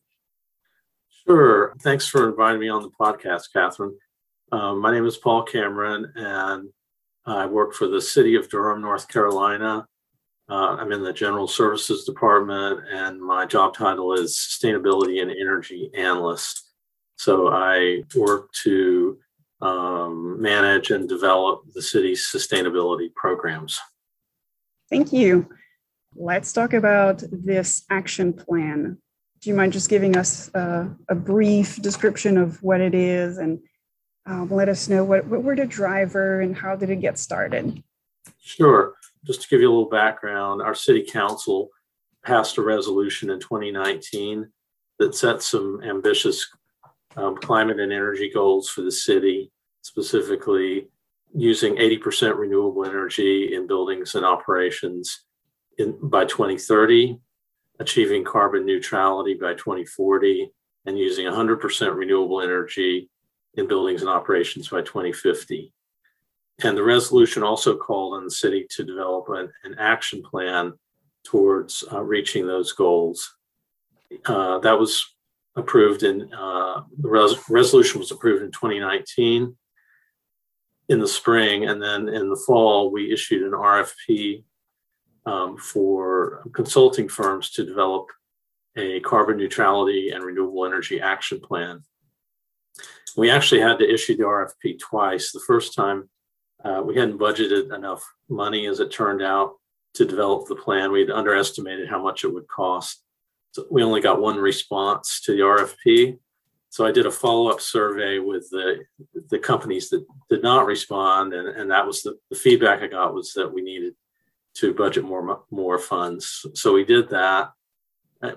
Sure. Thanks for inviting me on the podcast, Catherine. Um, my name is Paul Cameron, and I work for the City of Durham, North Carolina. Uh, I'm in the General Services Department, and my job title is Sustainability and Energy Analyst. So I work to um, manage and develop the city's sustainability programs. Thank you. Let's talk about this action plan. Do you mind just giving us uh, a brief description of what it is and um, let us know what, what were the driver and how did it get started? Sure. Just to give you a little background, our city council passed a resolution in 2019 that set some ambitious um, climate and energy goals for the city, specifically using 80% renewable energy in buildings and operations in, by 2030, achieving carbon neutrality by 2040, and using 100% renewable energy in buildings and operations by 2050. And the resolution also called on the city to develop an, an action plan towards uh, reaching those goals. Uh, that was approved in uh, the res- resolution was approved in 2019 in the spring, and then in the fall we issued an RFP um, for consulting firms to develop a carbon neutrality and renewable energy action plan. We actually had to issue the RFP twice. The first time uh, we hadn't budgeted enough money, as it turned out, to develop the plan. We'd underestimated how much it would cost. So we only got one response to the RFP. So I did a follow-up survey with the the companies that did not respond, and, and that was the, the feedback I got was that we needed to budget more more funds. So we did that,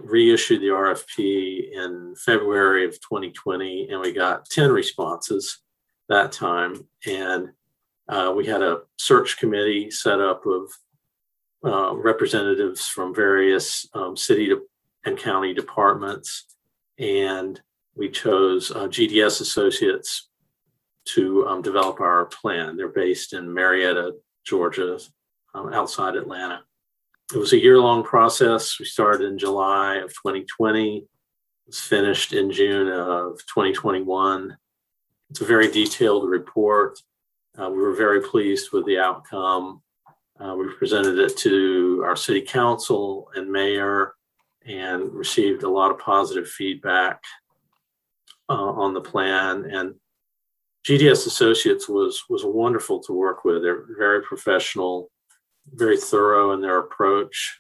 reissued the RFP in February of 2020, and we got 10 responses that time. And uh, we had a search committee set up of uh, representatives from various um, city and county departments. And we chose uh, GDS Associates to um, develop our plan. They're based in Marietta, Georgia, um, outside Atlanta. It was a year long process. We started in July of 2020, it was finished in June of 2021. It's a very detailed report. Uh, we were very pleased with the outcome. Uh, we presented it to our city council and mayor and received a lot of positive feedback uh, on the plan. And GDS Associates was was wonderful to work with. They're very professional, very thorough in their approach,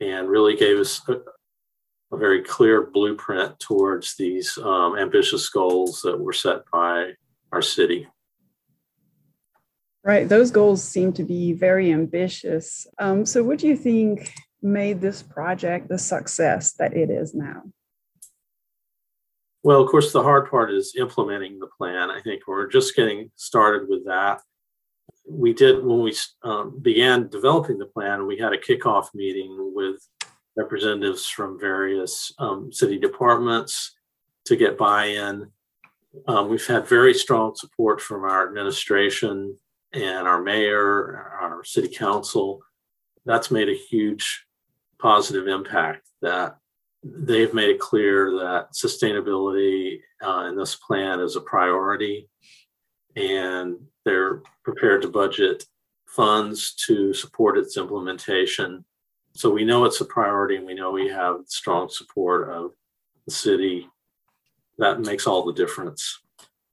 and really gave us a, a very clear blueprint towards these um, ambitious goals that were set by our city. Right, those goals seem to be very ambitious. Um, so, what do you think made this project the success that it is now? Well, of course, the hard part is implementing the plan. I think we're just getting started with that. We did, when we um, began developing the plan, we had a kickoff meeting with representatives from various um, city departments to get buy in. Um, we've had very strong support from our administration and our mayor, our city council. That's made a huge positive impact that they've made it clear that sustainability uh, in this plan is a priority and they're prepared to budget funds to support its implementation. So we know it's a priority and we know we have strong support of the city. That makes all the difference,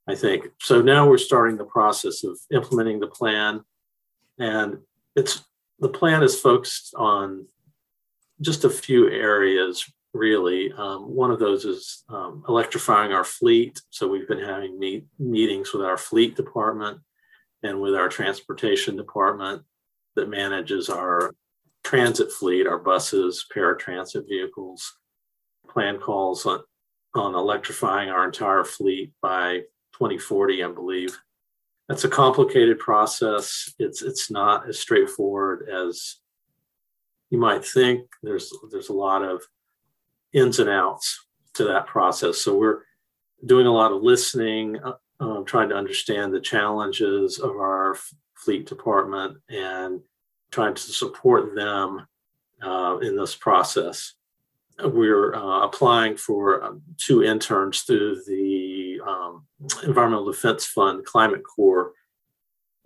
I think. So now we're starting the process of implementing the plan and it's the plan is focused on just a few areas really. Um, one of those is um, electrifying our fleet. So we've been having meet, meetings with our fleet department and with our transportation department that manages our transit fleet, our buses, paratransit vehicles, plan calls on, on electrifying our entire fleet by 2040, I believe. That's a complicated process. It's it's not as straightforward as you might think. There's there's a lot of ins and outs to that process. So we're doing a lot of listening, uh, um, trying to understand the challenges of our f- fleet department and trying to support them uh, in this process. We're uh, applying for um, two interns through the um, Environmental Defense Fund Climate Corps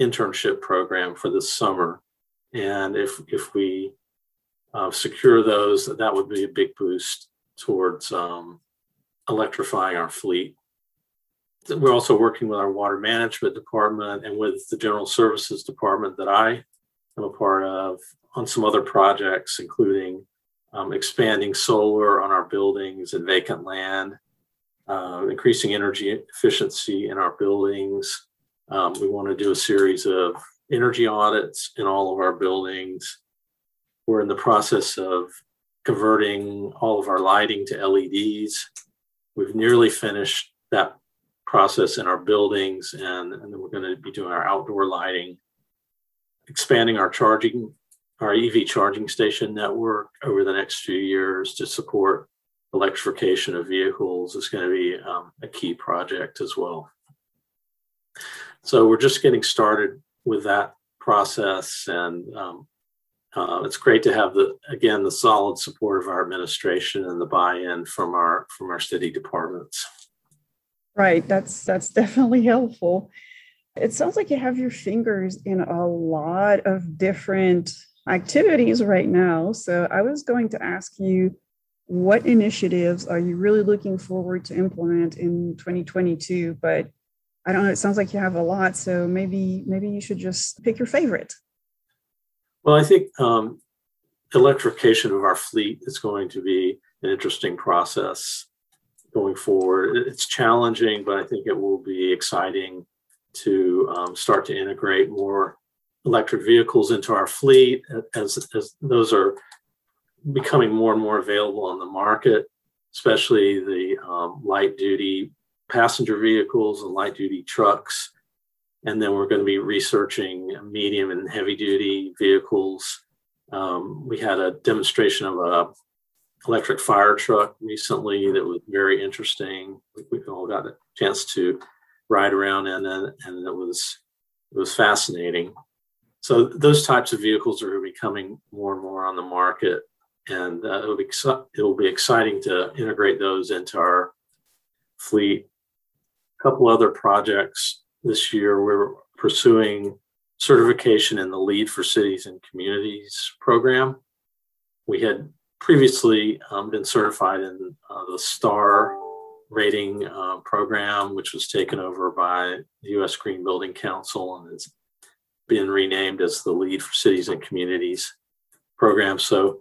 internship program for this summer. And if, if we uh, secure those, that would be a big boost towards um, electrifying our fleet. We're also working with our water management department and with the general services department that I am a part of on some other projects, including um, expanding solar on our buildings and vacant land, uh, increasing energy efficiency in our buildings. Um, we want to do a series of energy audits in all of our buildings. We're in the process of converting all of our lighting to LEDs. We've nearly finished that process in our buildings, and, and then we're going to be doing our outdoor lighting, expanding our charging, our EV charging station network over the next few years to support electrification of vehicles is going to be um, a key project as well. So we're just getting started with that process, and um, uh, it's great to have the again the solid support of our administration and the buy-in from our from our city departments. Right, that's that's definitely helpful. It sounds like you have your fingers in a lot of different activities right now. So I was going to ask you what initiatives are you really looking forward to implement in 2022 but i don't know it sounds like you have a lot so maybe maybe you should just pick your favorite well, I think um, electrification of our fleet is going to be an interesting process going forward. It's challenging, but I think it will be exciting to um, start to integrate more electric vehicles into our fleet as, as those are becoming more and more available on the market, especially the um, light duty passenger vehicles and light duty trucks and then we're going to be researching medium and heavy duty vehicles. Um, we had a demonstration of a electric fire truck recently that was very interesting. We, all got a chance to ride around in it, and it was it was fascinating. So those types of vehicles are becoming more and more on the market, and uh, it'll be it'll be exciting to integrate those into our fleet. A couple other projects this year we're pursuing certification in the LEED for Cities and Communities program. We had previously um, been certified in uh, the STAR rating uh, program, which was taken over by the U.S. Green Building Council and has been renamed as the LEED for Cities and Communities program. So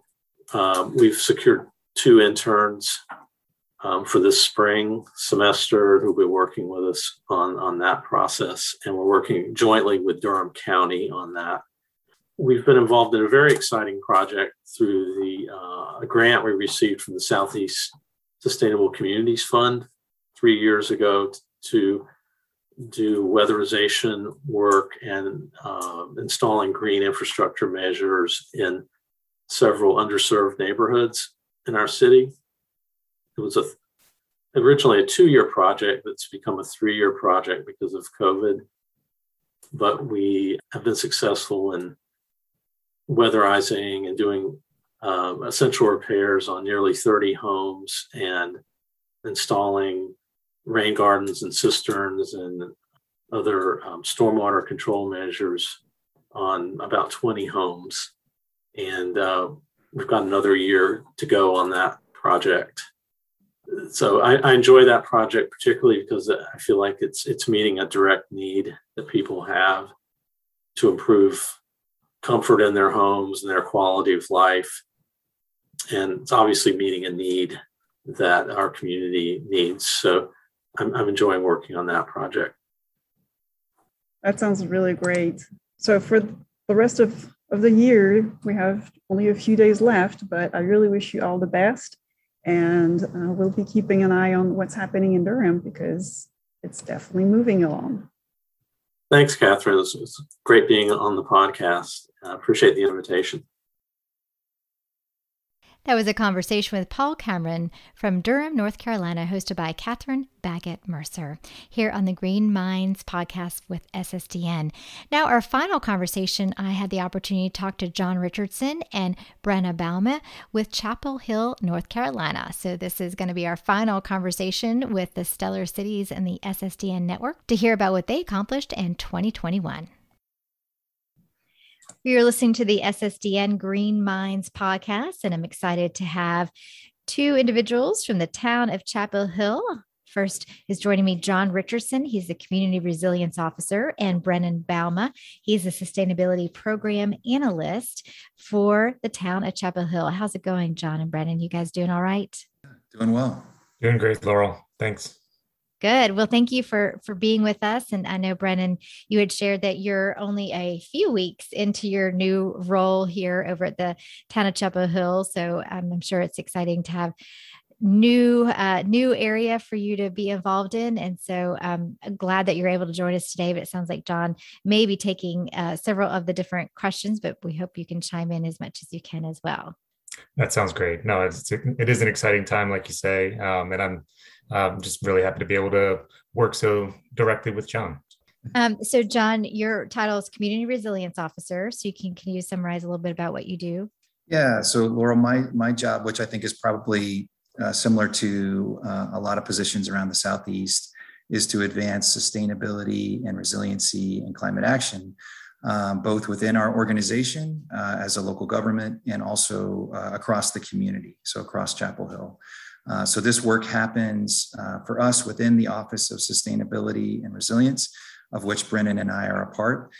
um, we've secured two interns um, for this spring semester who'll be working with us on, on that process. And we're working jointly with Durham County on that. We've been involved in a very exciting project through the uh, grant we received from the Southeast Sustainable Communities Fund three years ago to do weatherization work and uh, installing green infrastructure measures in several underserved neighborhoods in our city. It was a originally a two-year project that's become a three-year project because of COVID, but we have been successful in weatherizing and doing um, essential repairs on nearly 30 homes and installing rain gardens and cisterns and other um, stormwater control measures on about 20 homes. And uh, we've got another year to go on that project. So I, I, enjoy that project particularly because I feel like it's it's meeting a direct need that people have to improve comfort in their homes and their quality of life. And it's obviously meeting a need that our community needs. So I'm, I'm enjoying working on that project. That sounds really great. So for the rest of, of the year, we have only a few days left, but I really wish you all the best. And uh, we'll be keeping an eye on what's happening in Durham because it's definitely moving along. Thanks, Catherine. It's, it's great being on the podcast. I appreciate the invitation. That was a conversation with Paul Cameron from Durham, North Carolina, hosted by Catherine Baggett Mercer here on the Green Minds podcast with SSDN. Now, our final conversation, I had the opportunity to talk to John Richardson and Brennan Bouma with Chapel Hill, North Carolina. So, this is going to be our final conversation with the Stellar Cities and the SSDN network to hear about what they accomplished in 2021. We are listening to the SSDN Green Minds podcast, and I'm excited to have two individuals from the town of Chapel Hill. First is joining me John Richardson. He's the Community Resilience Officer, and Brennan Bouma. He's a Sustainability Program Analyst for the town of Chapel Hill. How's it going, John and Brennan? You guys doing all right? Doing well. Doing great, Laurel. Thanks. Good. Well, thank you for for being with us. And I know Brennan, you had shared that you're only a few weeks into your new role here over at the town of Hill. So um, I'm sure it's exciting to have new uh, new area for you to be involved in and so um, i'm glad that you're able to join us today but it sounds like john may be taking uh, several of the different questions but we hope you can chime in as much as you can as well that sounds great no it's it is an exciting time like you say um, and i'm I'm just really happy to be able to work so directly with John. Um, so, John, your title is Community Resilience Officer. So, you can can you summarize a little bit about what you do? Yeah. So, Laurel, my my job, which I think is probably uh, similar to uh, a lot of positions around the southeast, is to advance sustainability and resiliency and climate action, um, both within our organization uh, as a local government and also uh, across the community. So, across Chapel Hill. Uh, so this work happens uh, for us within the Office of Sustainability and Resilience, of which Brennan and I are a part.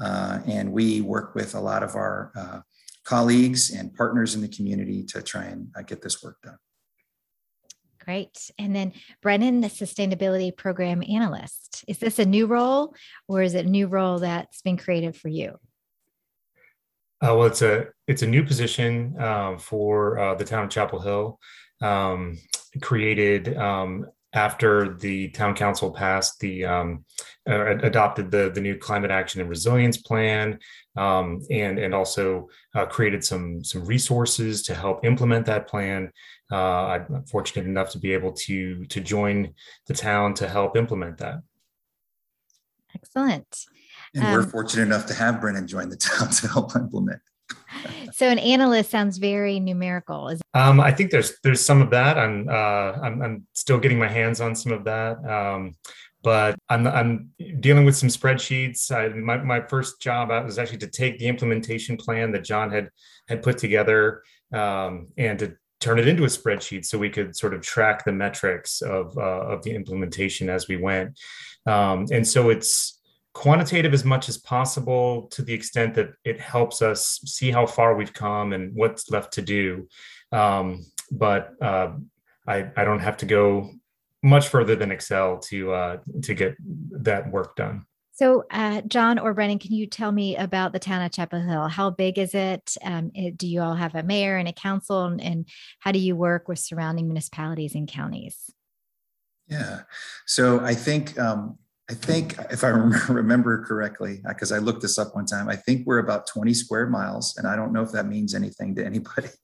Uh, and we work with a lot of our uh, colleagues and partners in the community to try and uh, get this work done. Great. And then Brennan, the Sustainability Program Analyst. Is this a new role or is it a new role that's been created for you? Uh, well, it's a it's a new position um, for uh, the town of Chapel Hill um, created um, after the town council passed the um, uh, adopted the the new climate action and resilience plan um, and and also uh, created some some resources to help implement that plan. Uh, i'm fortunate enough to be able to to join the town to help implement that. Excellent. And we're um, fortunate enough to have brennan join the town to help implement so an analyst sounds very numerical. Is- um, I think there's there's some of that. I'm, uh, I'm I'm still getting my hands on some of that. Um, but I'm, I'm dealing with some spreadsheets. I, my, my first job was actually to take the implementation plan that John had had put together um, and to turn it into a spreadsheet so we could sort of track the metrics of uh, of the implementation as we went. Um, and so it's quantitative as much as possible to the extent that it helps us see how far we've come and what's left to do. Um, but uh, I, I don't have to go much further than Excel to uh, to get that work done. So, uh, John or Brennan, can you tell me about the town of Chapel Hill? How big is it? Um, it do you all have a mayor and a council, and, and how do you work with surrounding municipalities and counties? Yeah, so I think um, I think if I remember correctly, because I looked this up one time, I think we're about 20 square miles, and I don't know if that means anything to anybody.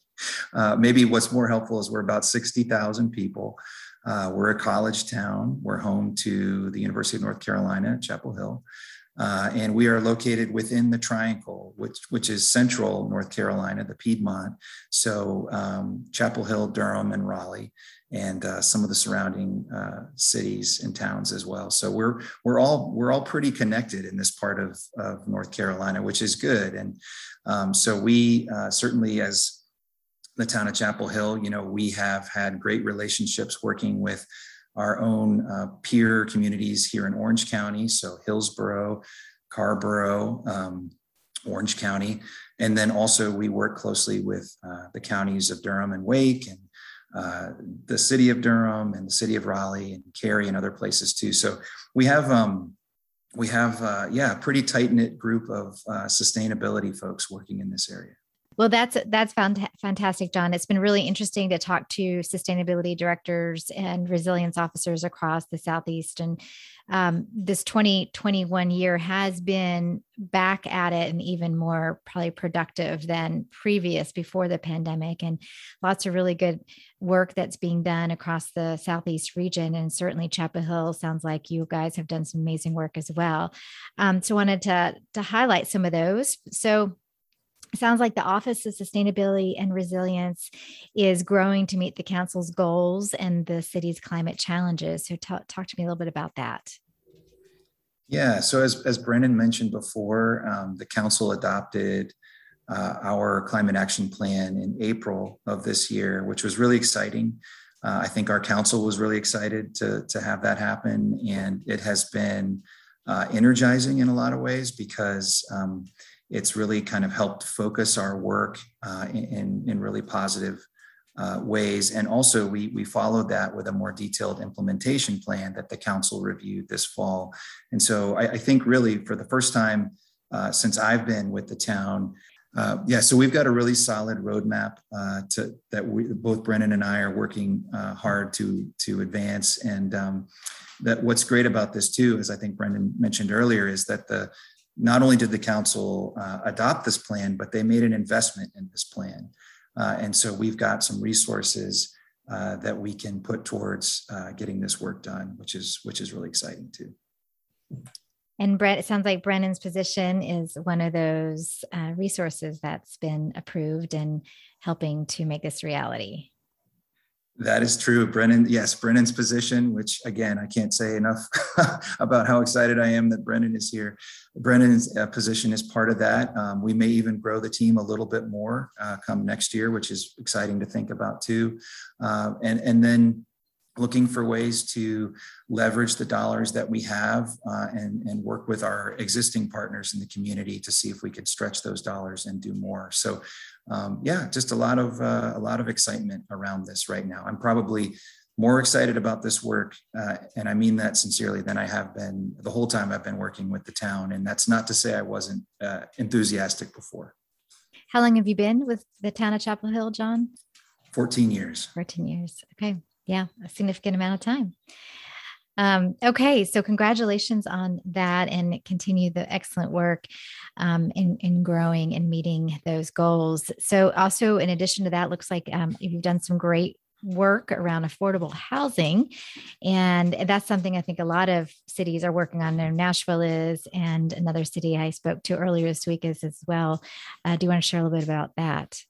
Uh, maybe what's more helpful is we're about 60,000 people. Uh, we're a college town. We're home to the University of North Carolina, Chapel Hill. Uh, and we are located within the triangle, which, which is central North Carolina, the Piedmont. So um, Chapel Hill, Durham, and Raleigh, and uh, some of the surrounding uh, cities and towns as well. So we're we're all we're all pretty connected in this part of, of North Carolina, which is good. And um, so we uh, certainly, as the town of Chapel Hill, you know, we have had great relationships working with our own uh, peer communities here in Orange County, so Hillsborough, Carrboro, um, Orange County, and then also we work closely with uh, the counties of Durham and Wake, and uh, the city of Durham, and the city of Raleigh, and Cary, and other places too. So we have um, we have uh, yeah, a pretty tight knit group of uh, sustainability folks working in this area. Well, that's that's fantastic, John. It's been really interesting to talk to sustainability directors and resilience officers across the southeast. And um, this 2021 year has been back at it and even more probably productive than previous before the pandemic. And lots of really good work that's being done across the southeast region. And certainly Chapel Hill sounds like you guys have done some amazing work as well. Um, so wanted to to highlight some of those. So sounds like the Office of Sustainability and Resilience is growing to meet the Council's goals and the city's climate challenges. So, t- talk to me a little bit about that. Yeah, so as, as Brennan mentioned before, um, the Council adopted uh, our climate action plan in April of this year, which was really exciting. Uh, I think our council was really excited to, to have that happen, and it has been uh, energizing in a lot of ways because um, it's really kind of helped focus our work uh, in, in really positive uh, ways. And also, we, we followed that with a more detailed implementation plan that the council reviewed this fall. And so, I, I think really for the first time uh, since I've been with the town, uh, yeah, so we've got a really solid roadmap uh, to that we both Brennan and I are working uh, hard to to advance. And um, that what's great about this too, as I think Brennan mentioned earlier, is that the not only did the council uh, adopt this plan, but they made an investment in this plan. Uh, and so we've got some resources uh, that we can put towards uh, getting this work done, which is which is really exciting too. And Brett, it sounds like Brennan's position is one of those uh, resources that's been approved and helping to make this reality. That is true. Brennan, yes, Brennan's position, which again, I can't say enough about how excited I am that Brennan is here. Brennan's uh, position is part of that. Um, we may even grow the team a little bit more uh, come next year, which is exciting to think about too. Uh, and, and then looking for ways to leverage the dollars that we have uh, and, and work with our existing partners in the community to see if we could stretch those dollars and do more. So um, yeah, just a lot of uh, a lot of excitement around this right now. I'm probably more excited about this work, uh, and I mean that sincerely, than I have been the whole time I've been working with the town. And that's not to say I wasn't uh, enthusiastic before. How long have you been with the town of Chapel Hill, John? 14 years. 14 years. Okay. Yeah, a significant amount of time. Um, okay, so congratulations on that and continue the excellent work um, in, in growing and meeting those goals. So, also, in addition to that, looks like um, you've done some great work around affordable housing. And that's something I think a lot of cities are working on. There, Nashville is, and another city I spoke to earlier this week is as well. Uh, do you want to share a little bit about that?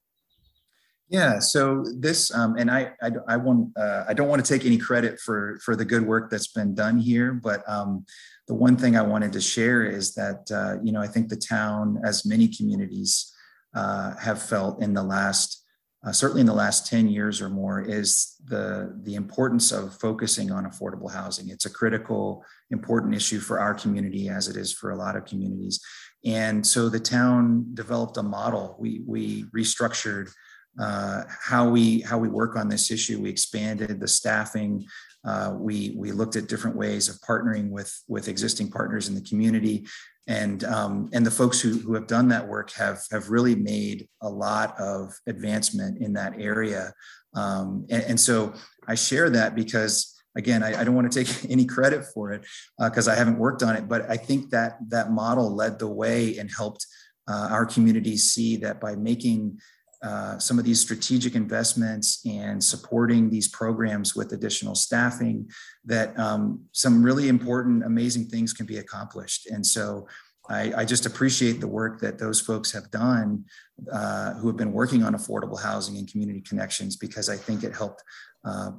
Yeah, so this, um, and I, I, I want, uh, I don't want to take any credit for for the good work that's been done here, but um, the one thing I wanted to share is that uh, you know I think the town, as many communities uh, have felt in the last, uh, certainly in the last ten years or more, is the the importance of focusing on affordable housing. It's a critical, important issue for our community, as it is for a lot of communities, and so the town developed a model. We we restructured uh, how we how we work on this issue. We expanded the staffing. Uh, we we looked at different ways of partnering with with existing partners in the community, and um, and the folks who who have done that work have have really made a lot of advancement in that area. Um, and, and, so I share that because again I, I don't want to take any credit for it because uh, I haven't worked on it, but I think that that model led the way and helped uh, our community see that by making uh, some of these strategic investments and supporting these programs with additional staffing, that um, some really important, amazing things can be accomplished. And so I, I just appreciate the work that those folks have done uh, who have been working on affordable housing and community connections because I think it helped uh,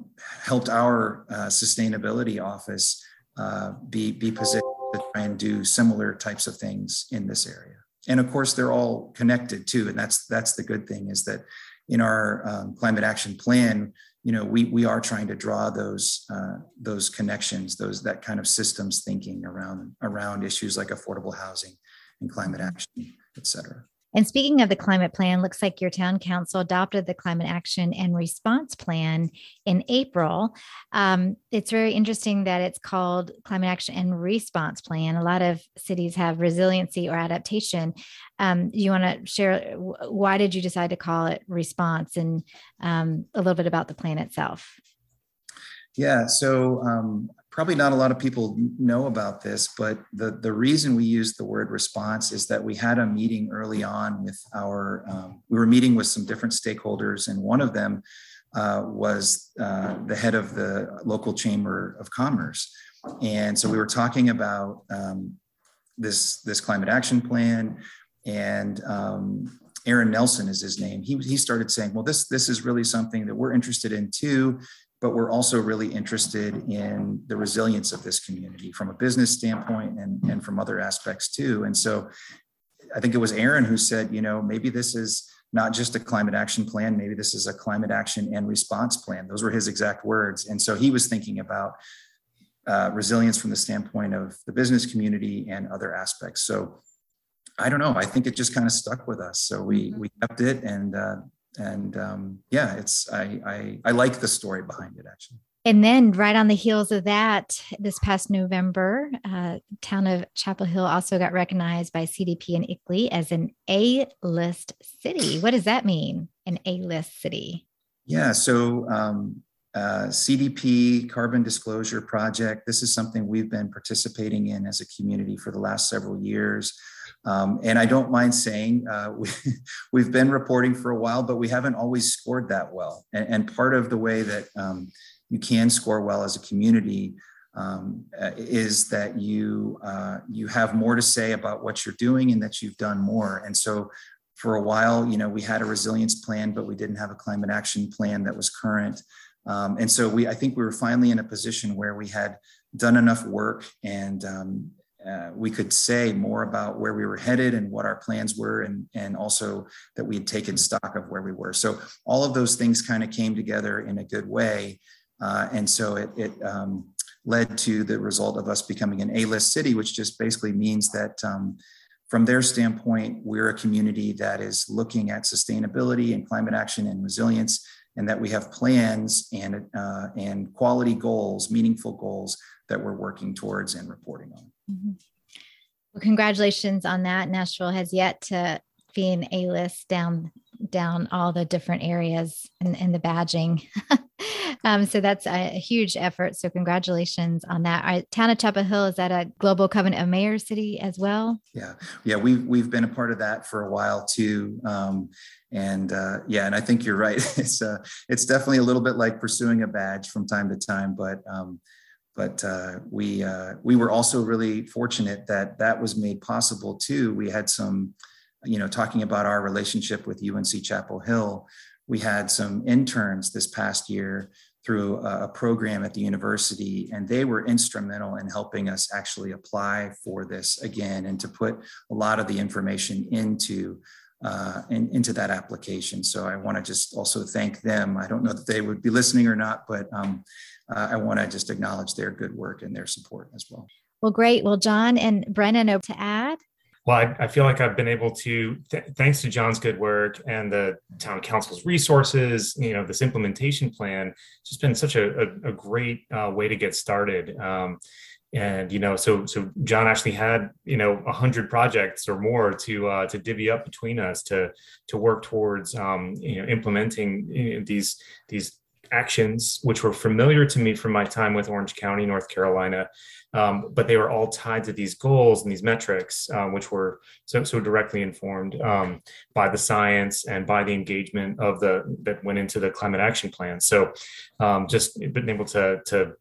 helped our uh, sustainability office uh, be, be positioned to try and do similar types of things in this area and of course they're all connected too. And that's that's the good thing is that in our um, climate action plan you know we we are trying to draw those uh, those connections those that kind of systems thinking around around issues like affordable housing and climate action et cetera and speaking of the climate plan, looks like your town council adopted the climate action and response plan in April. Um, it's very interesting that it's called climate action and response plan. A lot of cities have resiliency or adaptation. Um, you want to share why did you decide to call it response and um, a little bit about the plan itself? Yeah, so um, probably not a lot of people know about this, but the, the reason we use the word response is that we had a meeting early on with our, um, we were meeting with some different stakeholders, and one of them uh, was uh, the head of the local chamber of commerce. And so we were talking about um, this, this climate action plan, and um, Aaron Nelson is his name. He, he started saying, well, this, this is really something that we're interested in too but we're also really interested in the resilience of this community from a business standpoint and, and from other aspects too. And so I think it was Aaron who said, you know, maybe this is not just a climate action plan, maybe this is a climate action and response plan. Those were his exact words. And so he was thinking about uh, resilience from the standpoint of the business community and other aspects. So I don't know. I think it just kind of stuck with us. So we we kept it, and uh, and um, yeah, it's I, I I like the story behind it actually. And then, right on the heels of that, this past November, uh, town of Chapel Hill also got recognized by CDP and ICLEI as an A-list city. What does that mean? An A-list city? Yeah, so um, uh, CDP Carbon Disclosure Project. This is something we've been participating in as a community for the last several years. Um, and I don't mind saying uh, we, have been reporting for a while, but we haven't always scored that well. And, and part of the way that um, you can score well as a community um, uh, is that you uh, you have more to say about what you're doing and that you've done more. And so for a while, you know, we had a resilience plan, but we didn't have a climate action plan that was current. Um, and so we, I think we were finally in a position where we had done enough work and um, uh, we could say more about where we were headed and what our plans were, and, and also that we had taken stock of where we were. So all of those things kind of came together in a good way. Uh, and so it, it um, led to the result of us becoming an A-list city, which just basically means that um, from their standpoint, we're a community that is looking at sustainability and climate action and resilience, and that we have plans and, uh, and quality goals, meaningful goals that we're working towards and reporting on. Mm-hmm. Well, congratulations on that. Nashville has yet to be an A list down down all the different areas in the badging. um, so that's a, a, huge effort. So congratulations on that. Our town of Chapel Hill is that a global covenant of mayor city as well? Yeah, yeah, we've we've been a part of that for a while too. Um, and uh, yeah, and I think you're right. It's uh, it's definitely a little bit like pursuing a badge from time to time, but um, but uh, we uh, we were also really fortunate that that was made possible too. We had some, you know, talking about our relationship with UNC Chapel Hill. we had some interns this past year through a, program at the university, and they were instrumental in helping us actually apply for this again and to put a lot of the information into uh, in, into that application. So I want to just also thank them. I don't know that they would be listening or not, but um, uh, I want to just acknowledge their good work and their support as well. Well, great. Well, John and Brennan, to add. Well, I, I, feel like I've been able to, th- thanks to John's good work and the town council's resources, you know, this implementation plan, it's just been such a, a, a great uh, way to get started. Um, and you know, so so John actually had you know a hundred projects or more to uh, to divvy up between us to to work towards um, you know implementing you know, these these actions, which were familiar to me from my time with Orange County, North Carolina, um, but they were all tied to these goals and these metrics, uh, which were so so directly informed um, by the science and by the engagement of the that went into the climate action plan. So, um, just been able to to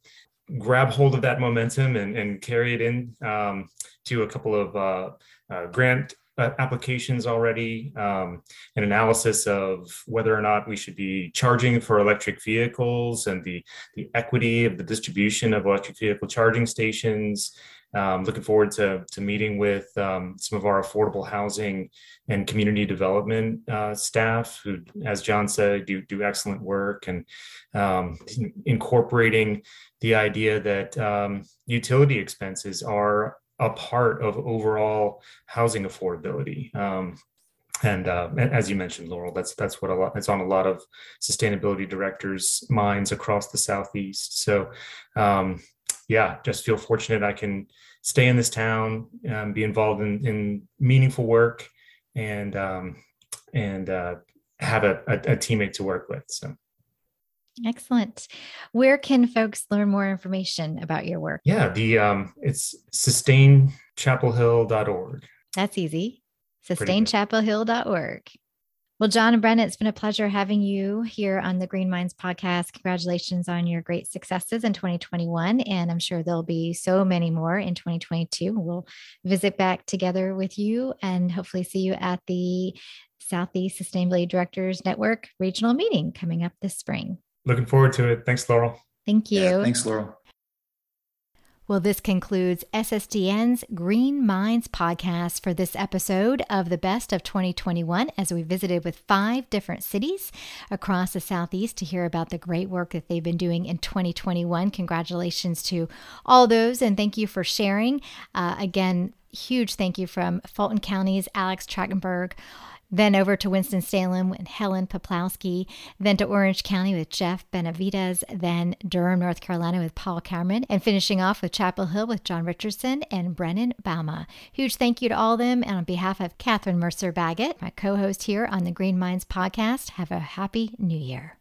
grab hold of that momentum and, and carry it in um, to a couple of uh, uh, grant applications already, um, an analysis of whether or not we should be charging for electric vehicles and the, the equity of the distribution of electric vehicle charging stations. Um, looking forward to, to meeting with um, some of our affordable housing and community development uh, staff who, as John said, do, do excellent work and um, incorporating the idea that um, utility expenses are a part of overall housing affordability. Um, and uh, as you mentioned, Laurel, that's that's what a lot. It's on a lot of sustainability directors' minds across the southeast. So, um, yeah, just feel fortunate I can stay in this town, um, be involved in, in meaningful work, and um, and uh, have a, a, a teammate to work with. So. Excellent. Where can folks learn more information about your work? Yeah, the um, it's sustainchapelhill.org. That's easy. Sustainchapelhill.org. Well, John and Brennan, it's been a pleasure having you here on the Green Minds podcast. Congratulations on your great successes in 2021. And I'm sure there'll be so many more in 2022. We'll visit back together with you and hopefully see you at the Southeast Sustainability Directors Network regional meeting coming up this spring. Looking forward to it. Thanks, Laurel. Thank you. Yeah, thanks, Laurel. Well, this concludes SSDN's Green Minds podcast for this episode of the best of 2021 as we visited with five different cities across the Southeast to hear about the great work that they've been doing in 2021. Congratulations to all those and thank you for sharing. Uh, again, huge thank you from Fulton County's Alex Trachtenberg then over to Winston-Salem with Helen Poplowski, then to Orange County with Jeff Benavides, then Durham, North Carolina with Paul Cameron, and finishing off with Chapel Hill with John Richardson and Brennan Bouma. Huge thank you to all of them. And on behalf of Catherine Mercer Baggett, my co host here on the Green Minds podcast, have a happy new year.